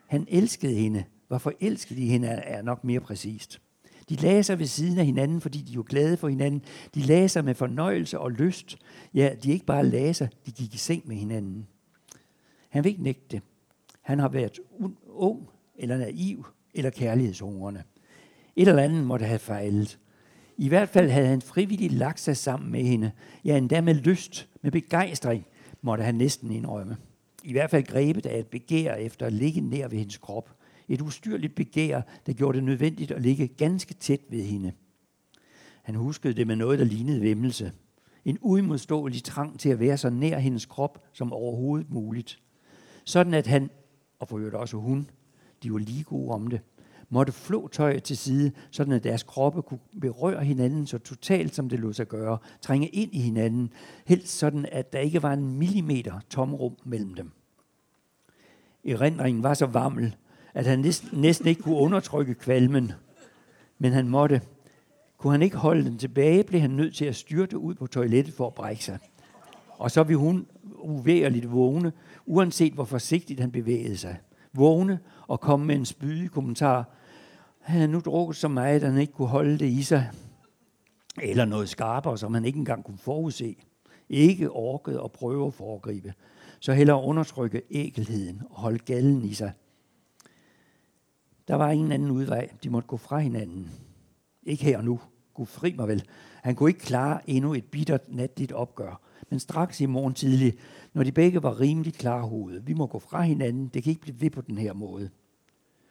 Han elskede hende. Hvorfor elskede i hende er nok mere præcist. De lagde sig ved siden af hinanden, fordi de var glade for hinanden. De lagde sig med fornøjelse og lyst. Ja, de ikke bare lagde sig, de gik i seng med hinanden. Han vil ikke nægte det. Han har været ung, eller naiv, eller kærlighedshungrende. Et eller andet måtte have fejlet. I hvert fald havde han frivilligt lagt sig sammen med hende. Ja, endda med lyst, med begejstring, måtte han næsten indrømme. I hvert fald grebet af et begær efter at ligge nær ved hendes krop. Et ustyrligt begær, der gjorde det nødvendigt at ligge ganske tæt ved hende. Han huskede det med noget, der lignede vemmelse. En uimodståelig trang til at være så nær hendes krop som overhovedet muligt. Sådan at han, og for øvrigt også hun, de var lige gode om det, måtte flå tøjet til side, sådan at deres kroppe kunne berøre hinanden så totalt, som det lod sig gøre, trænge ind i hinanden, helst sådan, at der ikke var en millimeter tomrum mellem dem. Erindringen var så vammel, at han næsten, næsten ikke kunne undertrykke kvalmen, men han måtte. Kunne han ikke holde den tilbage, blev han nødt til at styrte ud på toilettet for at brække sig. Og så ville hun uværligt vågne, uanset hvor forsigtigt han bevægede sig. Vågne og komme med en spydig kommentar. Han havde nu drukket så meget, at han ikke kunne holde det i sig. Eller noget skarpere, som han ikke engang kunne forudse. Ikke orkede at prøve at foregribe. Så hellere undertrykke ækelheden og holde gallen i sig. Der var ingen anden udvej. De måtte gå fra hinanden. Ikke her og nu. Gud fri mig vel. Han kunne ikke klare endnu et bittert natligt opgør. Men straks i morgen tidlig, når de begge var rimelig klarhovedet. Vi må gå fra hinanden. Det kan ikke blive ved på den her måde.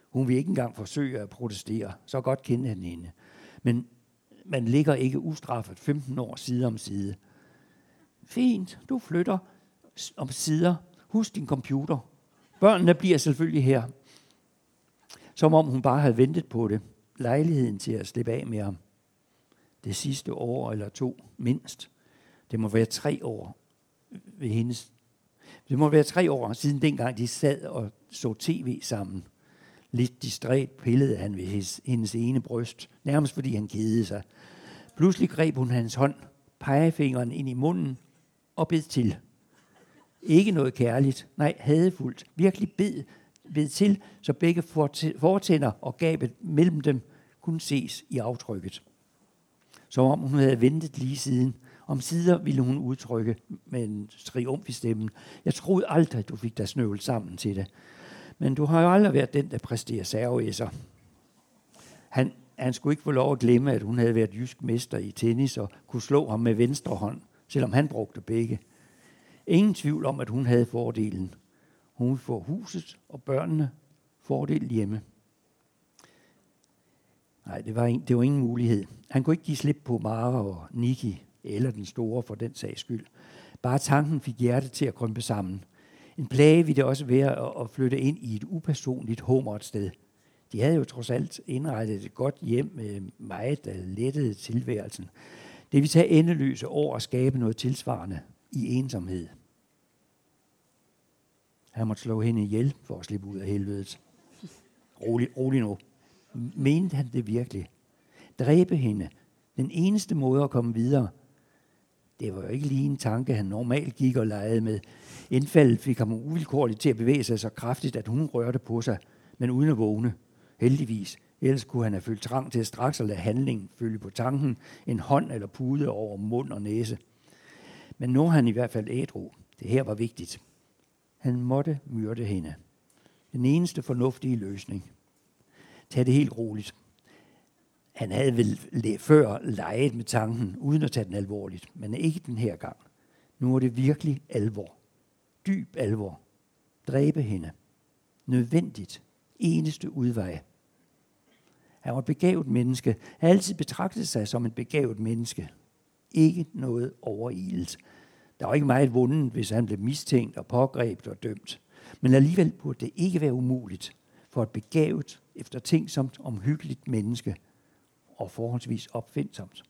Hun vil ikke engang forsøge at protestere. Så godt kendte han hende. Men man ligger ikke ustraffet 15 år side om side. Fint, du flytter om sider. Husk din computer. Børnene bliver selvfølgelig her. Som om hun bare havde ventet på det. Lejligheden til at slippe af med ham. Det sidste år eller to, mindst. Det må være tre år ved hendes det må være tre år siden dengang, de sad og så tv sammen. Lidt distræt pillede han ved hendes, hendes ene bryst, nærmest fordi han kedede sig. Pludselig greb hun hans hånd, pegefingeren ind i munden og bed til. Ikke noget kærligt, nej, hadefuldt. Virkelig bed, ved til, så begge fortænder og gabet mellem dem kunne ses i aftrykket. Som om hun havde ventet lige siden. Om sider ville hun udtrykke med en triumf i stemmen. Jeg troede aldrig, du fik dig snøvlet sammen til det. Men du har jo aldrig været den, der præsterer serveæsser. Han, han skulle ikke få lov at glemme, at hun havde været jysk mester i tennis og kunne slå ham med venstre hånd, selvom han brugte begge. Ingen tvivl om, at hun havde fordelen. Hun får huset og børnene får det hjemme. Nej, det var, det var ingen mulighed. Han kunne ikke give slip på Mara og Niki, eller den store for den sags skyld. Bare tanken fik hjertet til at krympe sammen. En plage ville det også være at flytte ind i et upersonligt homert sted. De havde jo trods alt indrettet et godt hjem med meget, der lettede tilværelsen. Det ville tage endeløse år at skabe noget tilsvarende i ensomhed. Han måtte slå hende ihjel for at slippe ud af helvedet. Rolig, rolig nu. Mente han det virkelig? Dræbe hende. Den eneste måde at komme videre. Det var jo ikke lige en tanke, han normalt gik og legede med. Indfaldet fik ham uvilkårligt til at bevæge sig så kraftigt, at hun rørte på sig, men uden at vågne. Heldigvis. Ellers kunne han have følt trang til at straks at lade handlingen følge på tanken, en hånd eller pude over mund og næse. Men nu han i hvert fald ædru. Det her var vigtigt. Han måtte myrde hende. Den eneste fornuftige løsning. Tag det helt roligt. Han havde vel før leget med tanken, uden at tage den alvorligt, men ikke den her gang. Nu er det virkelig alvor. Dyb alvor. Dræbe hende. Nødvendigt. Eneste udvej. Han var et begavet menneske. Han altid betragtet sig som et begavet menneske. Ikke noget overilet. Der var ikke meget vundet, hvis han blev mistænkt og pågrebet og dømt. Men alligevel burde det ikke være umuligt for et begavet, eftertænksomt, omhyggeligt menneske og forholdsvis opfindsomt.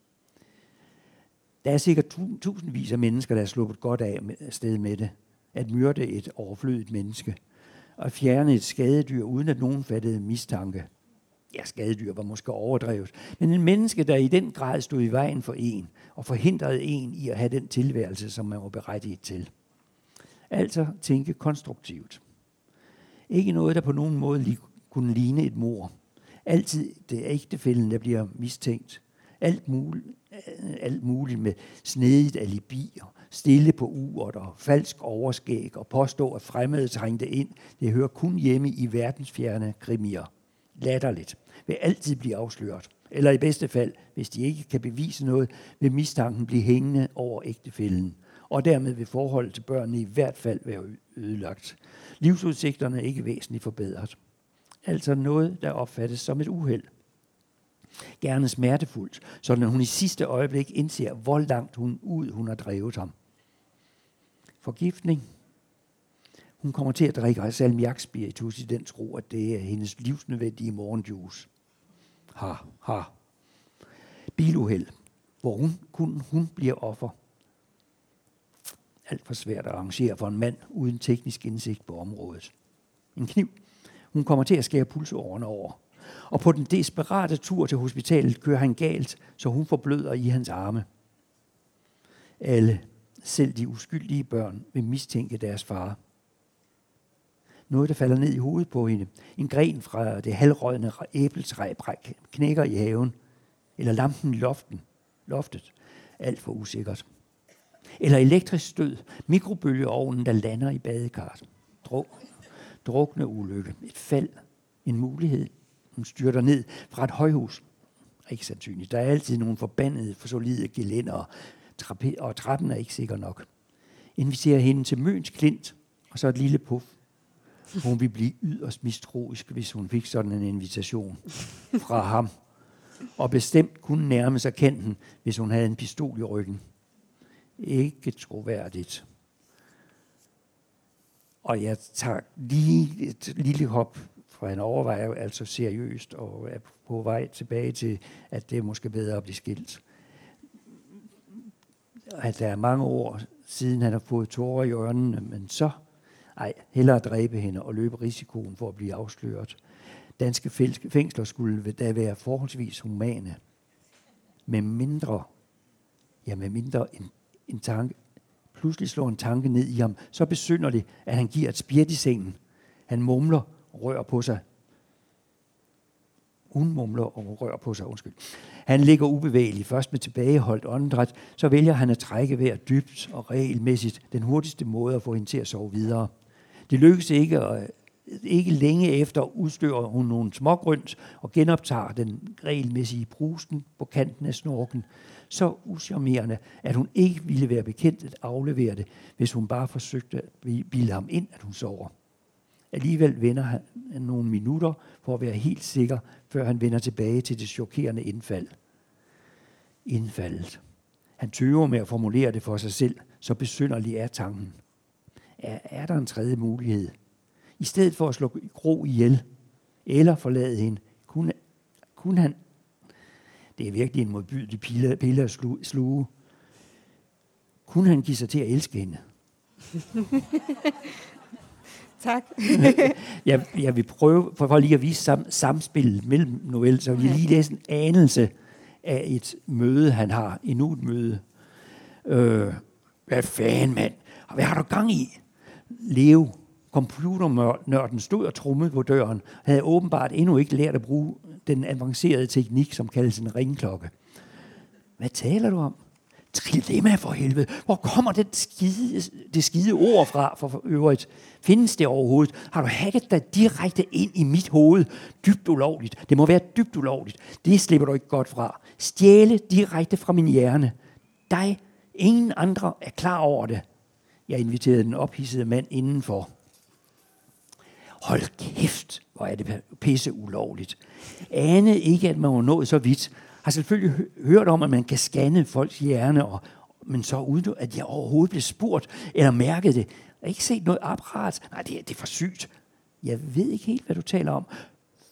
Der er sikkert tusindvis af mennesker, der er sluppet godt af sted med det. At myrde et overflødigt menneske. Og fjerne et skadedyr, uden at nogen fattede mistanke. Ja, skadedyr var måske overdrevet. Men en menneske, der i den grad stod i vejen for en, og forhindrede en i at have den tilværelse, som man var berettiget til. Altså tænke konstruktivt. Ikke noget, der på nogen måde kunne ligne et mor. Altid det er ægtefælden, der bliver mistænkt. alt muligt, alt muligt med snedigt alibi og stille på uret og falsk overskæg og påstå, at fremmede trængte ind. Det hører kun hjemme i verdensfjerne krimier. Latterligt. Vil altid blive afsløret. Eller i bedste fald, hvis de ikke kan bevise noget, vil mistanken blive hængende over ægtefælden. Og dermed vil forholdet til børnene i hvert fald være ødelagt. Livsudsigterne er ikke væsentligt forbedret. Altså noget, der opfattes som et uheld gerne smertefuldt, så når hun i sidste øjeblik indser, hvor langt hun ud hun har drevet ham. Forgiftning. Hun kommer til at drikke salmiakspiritus i den tro, at det er hendes livsnødvendige morgenjuice. Ha, ha. Biluheld, hvor hun, kun hun bliver offer. Alt for svært at arrangere for en mand uden teknisk indsigt på området. En kniv. Hun kommer til at skære pulsårene over. Og på den desperate tur til hospitalet kører han galt, så hun forbløder i hans arme. Alle, selv de uskyldige børn, vil mistænke deres far. Noget, der falder ned i hovedet på hende. En gren fra det halvrødne æbletræ knækker i haven. Eller lampen i loften. loftet. Alt for usikkert. Eller elektrisk stød. Mikrobølgeovnen, der lander i badekarret. Druk, drukne ulykke. Et fald. En mulighed. Hun styrter ned fra et højhus. Ikke sandsynligt. Der er altid nogle forbandede, for solide gelænder, og trappen er ikke sikker nok. Inviterer hende til Møns Klint, og så et lille puff. Hun ville blive yderst mistroisk, hvis hun fik sådan en invitation fra ham. Og bestemt kunne nærme sig kenten, hvis hun havde en pistol i ryggen. Ikke troværdigt. Og jeg tager lige et lille hop for han overvejer altså seriøst og er på vej tilbage til, at det er måske bedre at blive skilt. At der er mange år siden, han har fået tårer i ørnene, men så, ej, hellere dræbe hende og løbe risikoen for at blive afsløret. Danske fængsler skulle da være forholdsvis humane. Med mindre, ja med mindre en, en tanke, pludselig slår en tanke ned i ham, så besynder det, at han giver et spjæt i sengen. Han mumler rører på sig. Hun mumler og rører på sig, undskyld. Han ligger ubevægelig, først med tilbageholdt åndedræt, så vælger han at trække vejret dybt og regelmæssigt, den hurtigste måde at få hende til at sove videre. Det lykkes ikke, og ikke længe efter udstører hun nogle smågrønt og genoptager den regelmæssige brusen på kanten af snorken. Så uschammerende, at hun ikke ville være bekendt at aflevere det, hvis hun bare forsøgte at bilde ham ind, at hun sover. Alligevel vender han nogle minutter for at være helt sikker, før han vender tilbage til det chokerende indfald. Indfaldet. Han tøver med at formulere det for sig selv, så besynderlig er tanken. Er, er der en tredje mulighed? I stedet for at slå Gro ihjel, eller forlade hende, kunne, kunne han... Det er virkelig en modbydelig pille, pille at sluge. Kunne han give sig til at elske hende? [laughs] Tak. [laughs] jeg, jeg vil prøve, for, for lige at vise sam, samspillet mellem novellen, så vi lige læse en anelse af et møde, han har. Endnu et møde. Øh, hvad fanden, mand? Hvad har du gang i? Leo, computernørden, stod og trummede på døren, havde åbenbart endnu ikke lært at bruge den avancerede teknik, som kaldes en ringklokke. Hvad taler du om? Trilemma for helvede. Hvor kommer det skide, det skide ord fra for øvrigt? Findes det overhovedet? Har du hacket dig direkte ind i mit hoved? Dybt ulovligt. Det må være dybt ulovligt. Det slipper du ikke godt fra. Stjæle direkte fra min hjerne. Dig, ingen andre er klar over det. Jeg inviterede den ophissede mand indenfor. Hold kæft, hvor er det pisse ulovligt. Ane ikke, at man var nået så vidt, har selvfølgelig hørt om, at man kan scanne folks hjerne, og, men så uden at jeg overhovedet blev spurgt eller mærket det. Jeg har ikke set noget apparat. Nej, det, er, det er for sygt. Jeg ved ikke helt, hvad du taler om.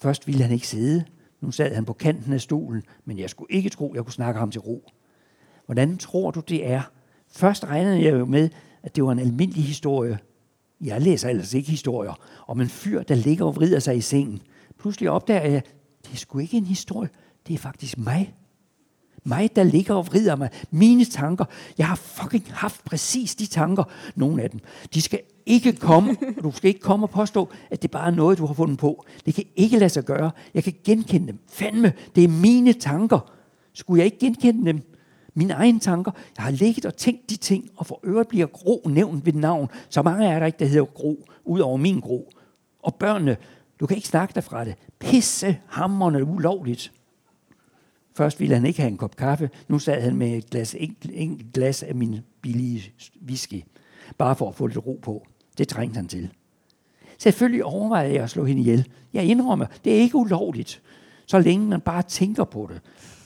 Først ville han ikke sidde. Nu sad han på kanten af stolen, men jeg skulle ikke tro, jeg kunne snakke ham til ro. Hvordan tror du, det er? Først regnede jeg jo med, at det var en almindelig historie. Jeg læser ellers ikke historier om en fyr, der ligger og vrider sig i sengen. Pludselig opdager jeg, at det er sgu ikke en historie det er faktisk mig. Mig, der ligger og vrider mig. Mine tanker. Jeg har fucking haft præcis de tanker. Nogle af dem. De skal ikke komme. Du skal ikke komme og påstå, at det bare er noget, du har fundet på. Det kan ikke lade sig gøre. Jeg kan genkende dem. Fandme, det er mine tanker. Skulle jeg ikke genkende dem? Mine egne tanker. Jeg har ligget og tænkt de ting, og for øvrigt bliver Gro nævnt ved navn. Så mange er der ikke, der hedder Gro, ud over min Gro. Og børnene, du kan ikke snakke dig fra det. Pisse hammerne ulovligt. Først ville han ikke have en kop kaffe. Nu sad han med et glas, enkelt, enkelt glas af min billige whisky. Bare for at få lidt ro på. Det trængte han til. Selvfølgelig overvejede jeg at slå hende ihjel. Jeg indrømmer, det er ikke ulovligt, så længe man bare tænker på det.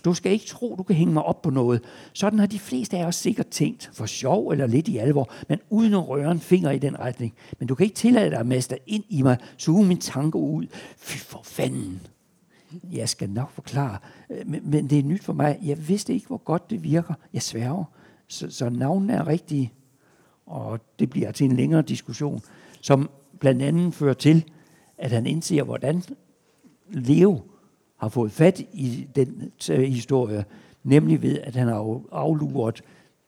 Du skal ikke tro, du kan hænge mig op på noget. Sådan har de fleste af os sikkert tænkt, for sjov eller lidt i alvor, men uden at røre en finger i den retning. Men du kan ikke tillade dig at mester ind i mig, suge min tanke ud. Fy for fanden. Jeg skal nok forklare, øh, men, men det er nyt for mig. Jeg vidste ikke, hvor godt det virker. Jeg sværger. Så, så navnene er rigtige, og det bliver til en længere diskussion, som blandt andet fører til, at han indser, hvordan Leo har fået fat i den øh, historie, nemlig ved, at han har afluret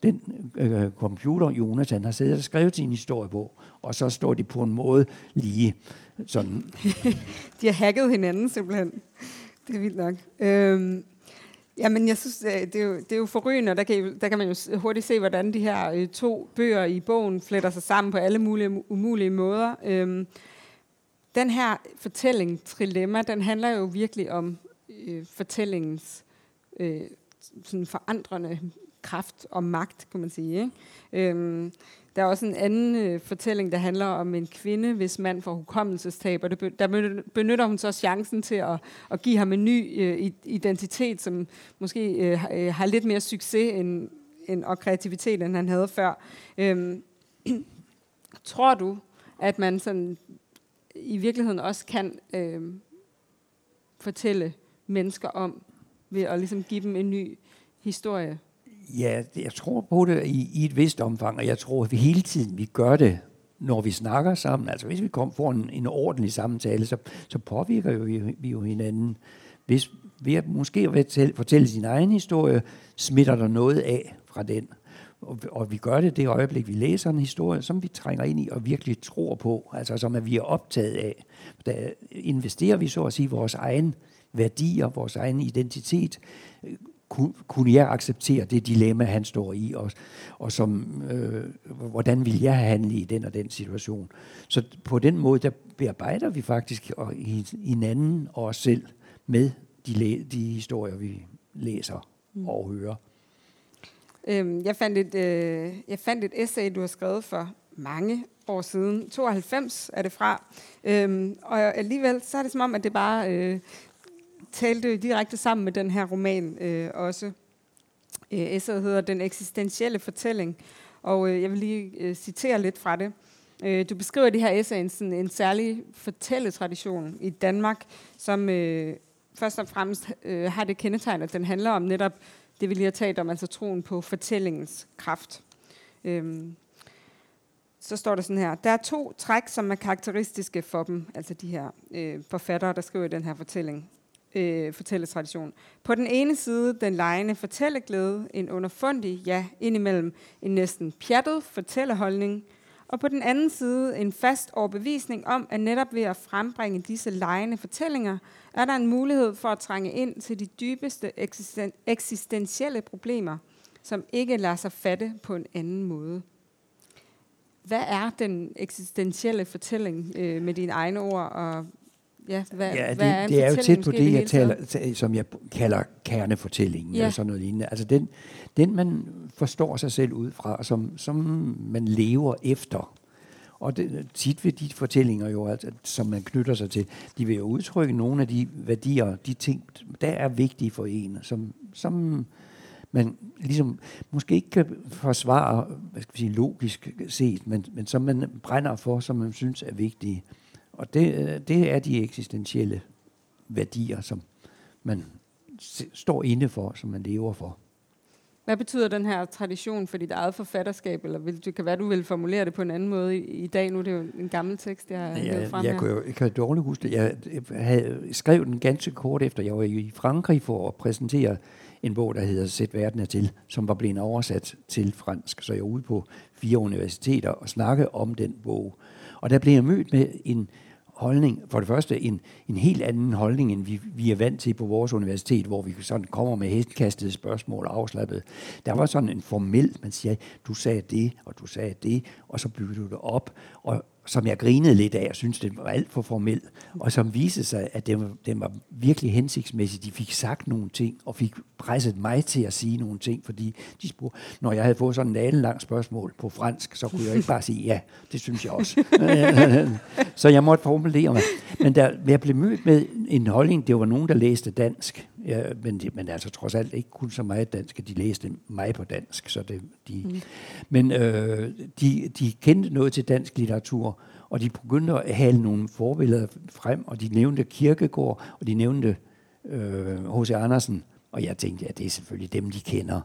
den øh, computer, Jonathan har siddet og skrevet sin historie på, og så står de på en måde lige sådan. [laughs] de har hacket hinanden simpelthen. Det er vildt nok. Øhm, jamen, jeg synes, øh, det er jo, det er jo forrygende, og der kan, der kan man jo hurtigt se, hvordan de her øh, to bøger i bogen fletter sig sammen på alle mulige umulige måder. Øhm, den her fortælling, Trilemma, den handler jo virkelig om øh, fortællingens øh, sådan forandrende kraft og magt, kan man sige. Ikke? Øhm, der er også en anden øh, fortælling, der handler om en kvinde, hvis mand får hukommelsestab, og det, der benytter hun så chancen til at, at give ham en ny øh, identitet, som måske øh, øh, har lidt mere succes end, end, og kreativitet, end han havde før. Øhm, [clears throat] tror du, at man sådan i virkeligheden også kan øh, fortælle mennesker om, ved at ligesom give dem en ny historie? Ja, jeg tror på det i, i et vist omfang, og jeg tror, at vi hele tiden vi gør det, når vi snakker sammen. Altså hvis vi kom, får en, en ordentlig samtale, så, så påvirker jo vi, vi jo hinanden. Hvis ved at måske at fortælle sin egen historie, smitter der noget af fra den. Og, og vi gør det det øjeblik, vi læser en historie, som vi trænger ind i og virkelig tror på, altså som at vi er optaget af. Der investerer vi så at sige vores egen værdier, vores egen identitet, kunne jeg acceptere det dilemma, han står i, og, og som, øh, hvordan vil jeg handle i den og den situation. Så på den måde, der bearbejder vi faktisk hinanden og os selv med de, de historier, vi læser og hører. Øhm, jeg, fandt et, øh, jeg fandt et essay, du har skrevet for mange år siden. 92 er det fra. Øhm, og alligevel, så er det som om, at det bare øh, talte direkte sammen med den her roman øh, også. Øh, essayet hedder Den eksistentielle fortælling, og øh, jeg vil lige øh, citere lidt fra det. Øh, du beskriver det her essay en, sådan en særlig fortælletradition i Danmark, som øh, først og fremmest øh, har det kendetegn, at den handler om netop det, vi lige har talt om, altså troen på fortællingens kraft. Øhm, så står der sådan her, der er to træk, som er karakteristiske for dem, altså de her øh, forfattere, der skriver den her fortælling øh, fortælletradition. På den ene side den lejende fortælleglæde, en underfundig, ja, indimellem en næsten pjattet fortælleholdning, og på den anden side en fast overbevisning om, at netop ved at frembringe disse lejende fortællinger, er der en mulighed for at trænge ind til de dybeste eksisten- eksistentielle problemer, som ikke lader sig fatte på en anden måde. Hvad er den eksistentielle fortælling øh, med dine egne ord, og Ja, hvad, ja det, hvad er, det er jo tæt på det, jeg taler, som jeg kalder kernefortællingen, ja. eller sådan noget lignende. Altså den, den, man forstår sig selv ud fra, som, som man lever efter. Og det, tit vil de fortællinger jo, altså, som man knytter sig til, de vil jo udtrykke nogle af de værdier, de ting, der er vigtige for en, som, som man ligesom måske ikke kan forsvare, hvad skal vi sige, logisk set, men, men som man brænder for, som man synes er vigtige. Og det, det er de eksistentielle værdier, som man står inde for, som man lever for. Hvad betyder den her tradition for dit eget forfatterskab? Eller vil, det kan være, du vil formulere det på en anden måde i, i dag. Nu det er det jo en gammel tekst, jeg har ja, frem jeg, her. Kunne jo, jeg kan dårligt huske det. Jeg, havde skrevet den ganske kort efter. Jeg var i Frankrig for at præsentere en bog, der hedder Sæt verden er til, som var blevet oversat til fransk. Så jeg var ude på fire universiteter og snakke om den bog. Og der blev jeg mødt med en holdning, for det første en, en helt anden holdning, end vi, vi er vant til på vores universitet, hvor vi sådan kommer med hestkastede spørgsmål og afslappet. Der var sådan en formel, man siger, du sagde det, og du sagde det, og så bygger du det op. Og, som jeg grinede lidt af, jeg synes, det var alt for formel, og som viste sig, at det var, det var virkelig hensigtsmæssigt. De fik sagt nogle ting, og fik presset mig til at sige nogle ting, fordi de spurgte, når jeg havde fået sådan en lang spørgsmål på fransk, så kunne jeg ikke bare sige, ja, det synes jeg også. [laughs] så jeg måtte formulere mig. Men der, jeg blev mødt med en holdning, det var nogen, der læste dansk, ja, men, de, men altså trods alt ikke kun så meget dansk, at de læste mig på dansk. Så det, de, mm. Men øh, de, de kendte noget til dansk litteratur, og de begyndte at hale nogle forbilleder frem, og de nævnte Kirkegård, og de nævnte H.C. Øh, Andersen, og jeg tænkte, ja, det er selvfølgelig dem, de kender.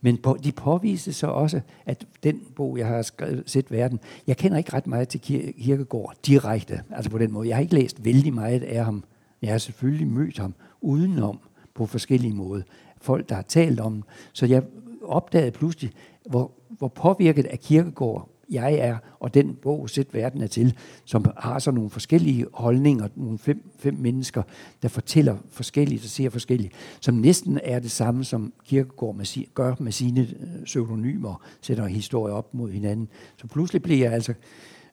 Men på, de påviste så også, at den bog, jeg har skrevet, set verden, jeg kender ikke ret meget til Kirkegård direkte, altså på den måde. Jeg har ikke læst vældig meget af ham. Jeg har selvfølgelig mødt ham udenom på forskellige måder. Folk, der har talt om Så jeg opdagede pludselig, hvor, hvor påvirket af Kirkegård jeg er, og den bog, Sæt verden er til, som har så nogle forskellige holdninger, nogle fem, fem mennesker, der fortæller forskelligt, og ser forskelligt, som næsten er det samme, som Kierkegaard med, gør med sine øh, pseudonymer, sætter historier op mod hinanden. Så pludselig bliver jeg altså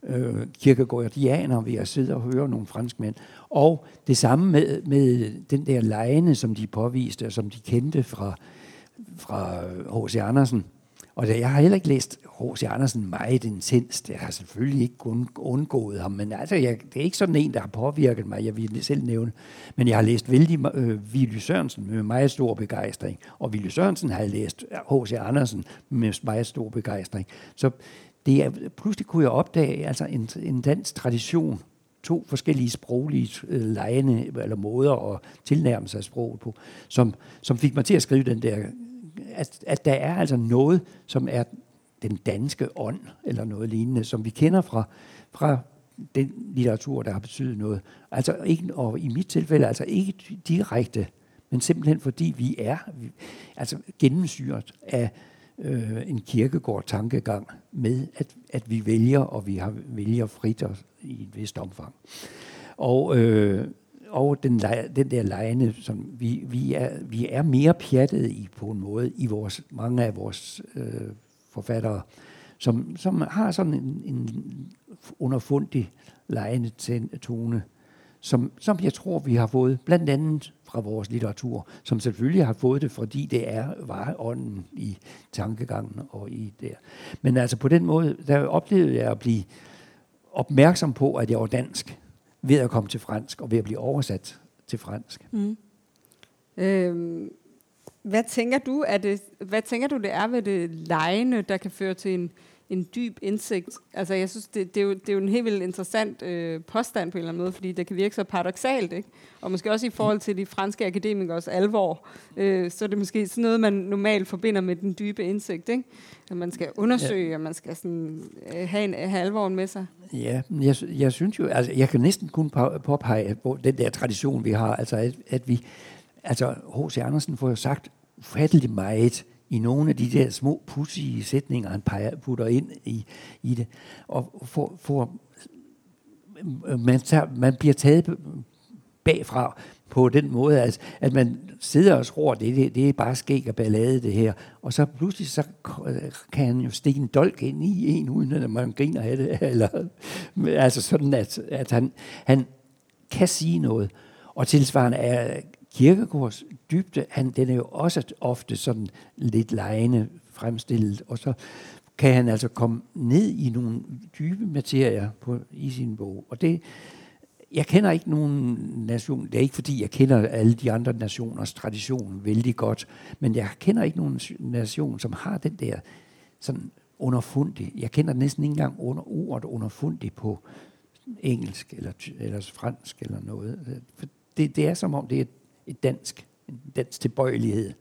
øh, kirkegårdianer ved at sidde og høre nogle franskmænd. Og det samme med, med den der lejene, som de påviste, og som de kendte fra fra H.C. Andersen, og jeg har heller ikke læst H.C. Andersen meget intenst. Jeg har selvfølgelig ikke kun undgået ham, men altså, jeg, det er ikke sådan en, der har påvirket mig, jeg vil selv nævne. Men jeg har læst vældig øh, Willy Sørensen med meget stor begejstring, og Willy Sørensen har læst H.C. Andersen med meget stor begejstring. Så det er, pludselig kunne jeg opdage altså en, en dansk tradition, to forskellige sproglige øh, lejende, eller måder at tilnærme sig sproget på, som, som fik mig til at skrive den der at, at der er altså noget, som er den danske ånd, eller noget lignende, som vi kender fra, fra den litteratur, der har betydet noget. Altså ikke, og i mit tilfælde altså ikke direkte, men simpelthen fordi vi er vi, altså gennemsyret af øh, en kirkegård-tankegang med, at, at vi vælger, og vi har vælger frit og, i et vist omfang. Og øh, og den, den der lejende, som vi, vi, er, vi er mere pjattet i på en måde i vores, mange af vores øh, forfattere, som, som har sådan en, en underfundig lejende tone, som, som jeg tror, vi har fået blandt andet fra vores litteratur, som selvfølgelig har fået det, fordi det er var ånden i tankegangen og i der. Men altså på den måde, der oplevede jeg at blive opmærksom på, at jeg var dansk ved at komme til fransk og ved at blive oversat til fransk. Mm. Øhm, hvad tænker du, er det, hvad tænker du, det er ved det lejende, der kan føre til en, en dyb indsigt. Altså, jeg synes, det, det, er, jo, det er jo en helt vildt interessant øh, påstand på en eller anden måde, fordi det kan virke så paradoxalt, ikke? Og måske også i forhold til de franske akademikers alvor, øh, så er det måske sådan noget, man normalt forbinder med den dybe indsigt, ikke? At man skal undersøge, ja. og man skal sådan, øh, have, en, have alvoren med sig. Ja, jeg, jeg synes jo, altså, jeg kan næsten kun påpege på den der tradition, vi har, altså at, at vi, altså H.C. Andersen får jo sagt ufatteligt meget, i nogle af de der små pudsige sætninger, han peger, putter ind i, i det. Og for, for, man, tager, man bliver taget bagfra på den måde, at, at man sidder og tror, det, det, det er bare skæg og ballade det her. Og så pludselig så kan han jo stikke en dolk ind i en, uden at man griner af det. [laughs] Eller, altså sådan, at, at han, han kan sige noget. Og tilsvarende er Kirkegårds dybde, han, den er jo også ofte sådan lidt lejende fremstillet, og så kan han altså komme ned i nogle dybe materier på, i sin bog. Og det, jeg kender ikke nogen nation, det er ikke fordi, jeg kender alle de andre nationers tradition vældig godt, men jeg kender ikke nogen nation, som har den der sådan underfundig. Jeg kender næsten ikke engang under, ordet underfundig på engelsk eller, eller fransk eller noget. For det, det er som om, det er et dansk, en dansk tilbøjelighed.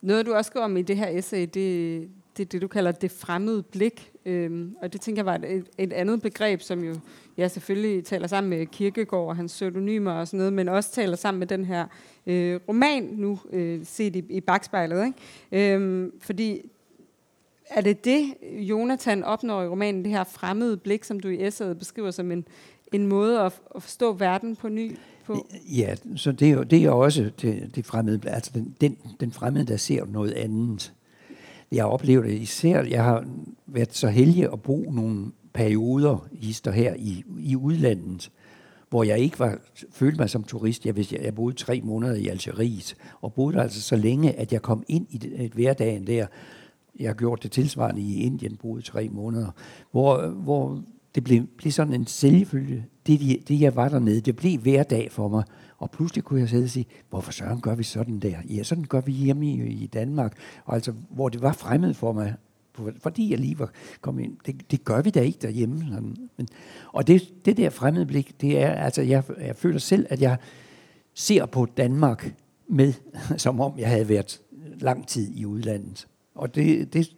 Noget, du også skriver om i det her essay, det, det er det, du kalder det fremmede blik. Øhm, og det tænker jeg var et, et andet begreb, som jo ja, selvfølgelig taler sammen med Kirkegaard og hans pseudonymer og sådan noget, men også taler sammen med den her øh, roman, nu øh, set i, i bagspejlet. Ikke? Øhm, fordi er det det, Jonathan opnår i romanen, det her fremmede blik, som du i essayet beskriver som en, en måde at, at forstå verden på ny på? Ja, så det er jo, det er også det, det fremmede, altså den, den, den fremmede, der ser noget andet. Jeg oplever det især, jeg har været så heldig at bo nogle perioder hister her i, i udlandet, hvor jeg ikke var, følte mig som turist. Jeg, jeg, jeg boede tre måneder i Algeriet, og boede der altså så længe, at jeg kom ind i det, et hverdagen der. Jeg har gjort det tilsvarende i Indien, boede tre måneder, hvor, hvor det blev, blev sådan en selvfølge. Det, det, jeg var dernede, det blev hverdag for mig. Og pludselig kunne jeg sidde og sige, hvorfor søren gør vi sådan der? Ja, sådan gør vi hjemme i, i Danmark. Og altså, hvor det var fremmed for mig, fordi jeg lige var kommet ind. Det, det gør vi da ikke derhjemme. Sådan. Men, og det, det der fremmede blik, det er, altså jeg, jeg føler selv, at jeg ser på Danmark med, [laughs] som om jeg havde været lang tid i udlandet. Og det, det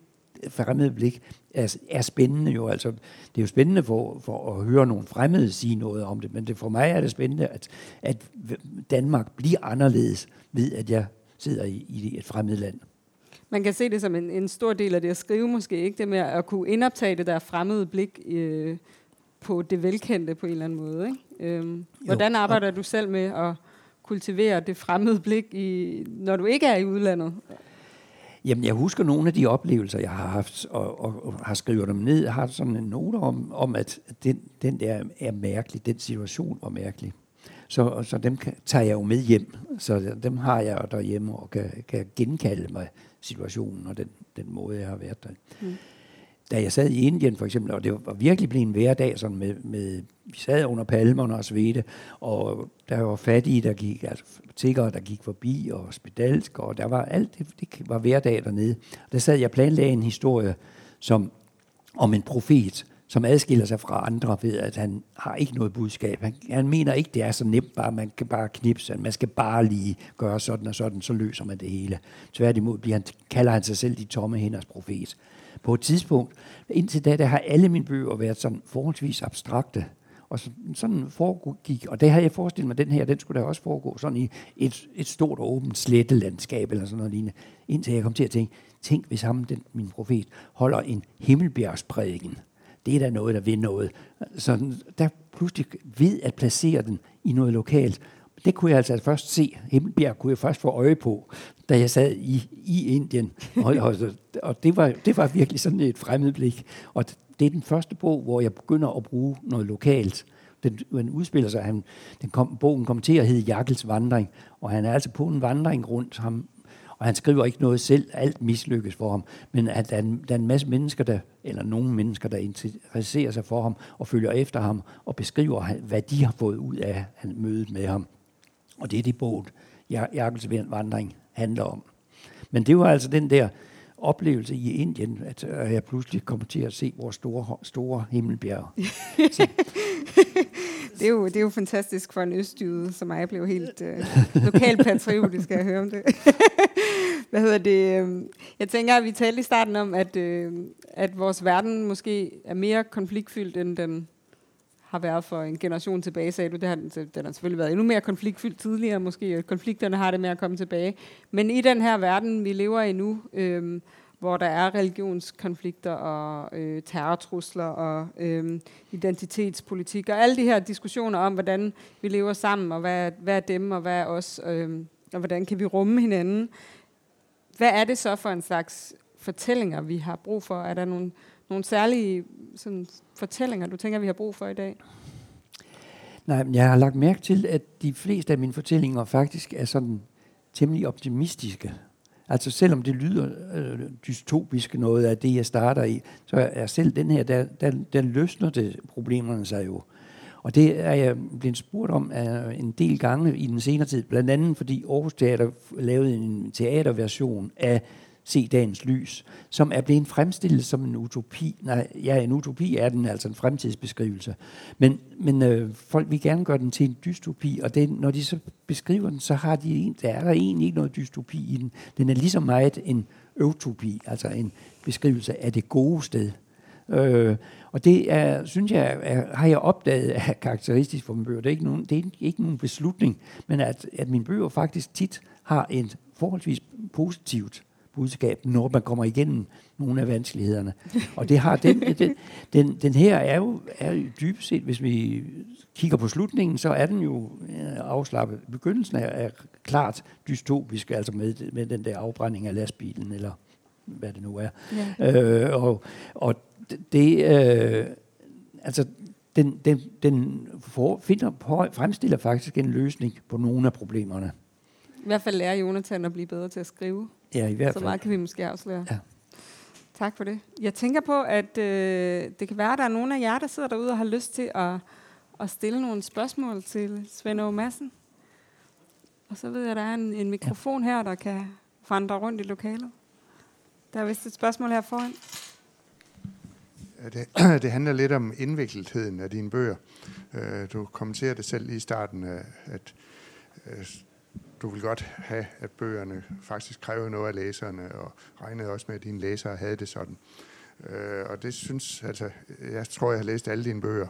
fremmede blik er, er spændende jo. Altså, det er jo spændende for, for at høre nogle fremmede sige noget om det, men det, for mig er det spændende, at, at Danmark bliver anderledes ved, at jeg sidder i, i et fremmed land. Man kan se det som en, en stor del af det at skrive måske, ikke? Det med at kunne indoptage det der fremmede blik øh, på det velkendte på en eller anden måde. Ikke? Øhm, hvordan arbejder du selv med at kultivere det fremmede blik, i, når du ikke er i udlandet? Jamen, jeg husker nogle af de oplevelser, jeg har haft, og, og, og har skrevet dem ned. Jeg har sådan en note om, om at den, den der er mærkelig, den situation var mærkelig. Så, så dem kan, tager jeg jo med hjem. Så dem har jeg derhjemme og kan, kan genkalde mig situationen og den, den måde, jeg har været der. Mm. Da jeg sad i Indien for eksempel, og det var virkelig blevet en hverdag sådan med, med, vi sad under palmerne og svedte, og der var fattige, der gik, altså tiggere, der gik forbi, og spedalsk, og der var alt, det, det var hverdag dernede. Der sad jeg og planlagde en historie som, om en profet, som adskiller sig fra andre ved, at han har ikke noget budskab. Han, han mener ikke, det er så nemt, bare man kan bare knipse, man skal bare lige gøre sådan og sådan, så løser man det hele. Tværtimod bliver han, kalder han sig selv de tomme hænders profet. På et tidspunkt, indtil da, der har alle mine bøger været sådan forholdsvis abstrakte. Og så, sådan foregik, og det havde jeg forestillet mig, den her, den skulle da også foregå sådan i et, et stort åbent slettelandskab, eller sådan noget lignende. Indtil jeg kom til at tænke, tænk hvis ham, den, min profet, holder en himmelbjergsprædiken det er da noget, der vil noget. Så der pludselig ved at placere den i noget lokalt. Det kunne jeg altså først se. Himmelbjerg kunne jeg først få øje på, da jeg sad i, i Indien. Og, og, og det, var, det var virkelig sådan et fremmedblik. Og det er den første bog, hvor jeg begynder at bruge noget lokalt. Den, den udspiller sig, han, den kom, bogen kom til at hedde Jakkels vandring, og han er altså på en vandring rundt, ham, og han skriver ikke noget selv, alt mislykkes for ham, men at der er, en, der er en masse mennesker, der, eller nogle mennesker, der interesserer sig for ham og følger efter ham og beskriver, hvad de har fået ud af mødet med ham. Og det er det bogen, Jakobs vandring handler om. Men det var altså den der oplevelse i Indien, at jeg pludselig kom til at se vores store, store himmelbjerg. [laughs] det, er jo, det er jo fantastisk for en østjyde, som mig blev helt øh, lokalpatriotisk at høre om det. [laughs] Hvad hedder det? Øhm, jeg tænker, at vi talte i starten om, at, øh, at vores verden måske er mere konfliktfyldt, end den har været for en generation tilbage, sagde du. Det har, den har selvfølgelig været endnu mere konfliktfyldt tidligere, måske, og konflikterne har det med at komme tilbage. Men i den her verden, vi lever i nu, øh, hvor der er religionskonflikter og øh, terrortrusler og øh, identitetspolitik og alle de her diskussioner om, hvordan vi lever sammen, og hvad, hvad er dem, og hvad er os, øh, og hvordan kan vi rumme hinanden. Hvad er det så for en slags fortællinger, vi har brug for? Er der nogle, nogle særlige sådan, fortællinger, du tænker, vi har brug for i dag? Nej, jeg har lagt mærke til, at de fleste af mine fortællinger faktisk er sådan temmelig optimistiske. Altså selvom det lyder øh, dystopisk noget af det, jeg starter i, så er selv den her, der, der, der løsner det problemerne sig jo. Og det er jeg blevet spurgt om uh, en del gange i den senere tid, blandt andet fordi Aarhus Teater lavede en teaterversion af Se dagens lys, som er blevet fremstillet som en utopi. Nej, ja, en utopi er den altså en fremtidsbeskrivelse. Men, men øh, folk vil gerne gøre den til en dystopi, og den, når de så beskriver den, så har de en, der er der egentlig ikke noget dystopi i den. Den er ligesom meget en utopi, altså en beskrivelse af det gode sted. Øh, og det er, synes jeg, er, har jeg opdaget er karakteristisk for mine bøger. Det er ikke nogen, det er ikke nogen beslutning, men at, at mine bøger faktisk tit har et forholdsvis positivt budskab, når man kommer igennem nogle af vanskelighederne. Og det har den, den, den, den her er jo, er jo dybest set, hvis vi kigger på slutningen, så er den jo øh, afslappet. Begyndelsen er, er klart dystopisk, altså med, med den der afbrænding af lastbilen, eller hvad det nu er. Ja. Øh, og, og det, øh, altså den, den, den for, finder på, fremstiller faktisk en løsning på nogle af problemerne. I hvert fald lærer Jonathan at blive bedre til at skrive. Ja, i hvert fald. Så meget kan vi måske afsløre. Ja. Tak for det. Jeg tænker på, at øh, det kan være, at der er nogle af jer, der sidder derude og har lyst til at, at stille nogle spørgsmål til Svend Aage Madsen. Og så ved jeg, at der er en, en mikrofon ja. her, der kan vandre rundt i lokalet. Der er vist et spørgsmål her foran. Det, [clears throat] det handler lidt om indvikletheden af dine bøger. Øh, du kommenterer det selv lige i starten, at øh, du vil godt have, at bøgerne faktisk kræver noget af læserne, og regnede også med, at dine læsere havde det sådan. Øh, og det synes, altså, jeg tror, jeg har læst alle dine bøger,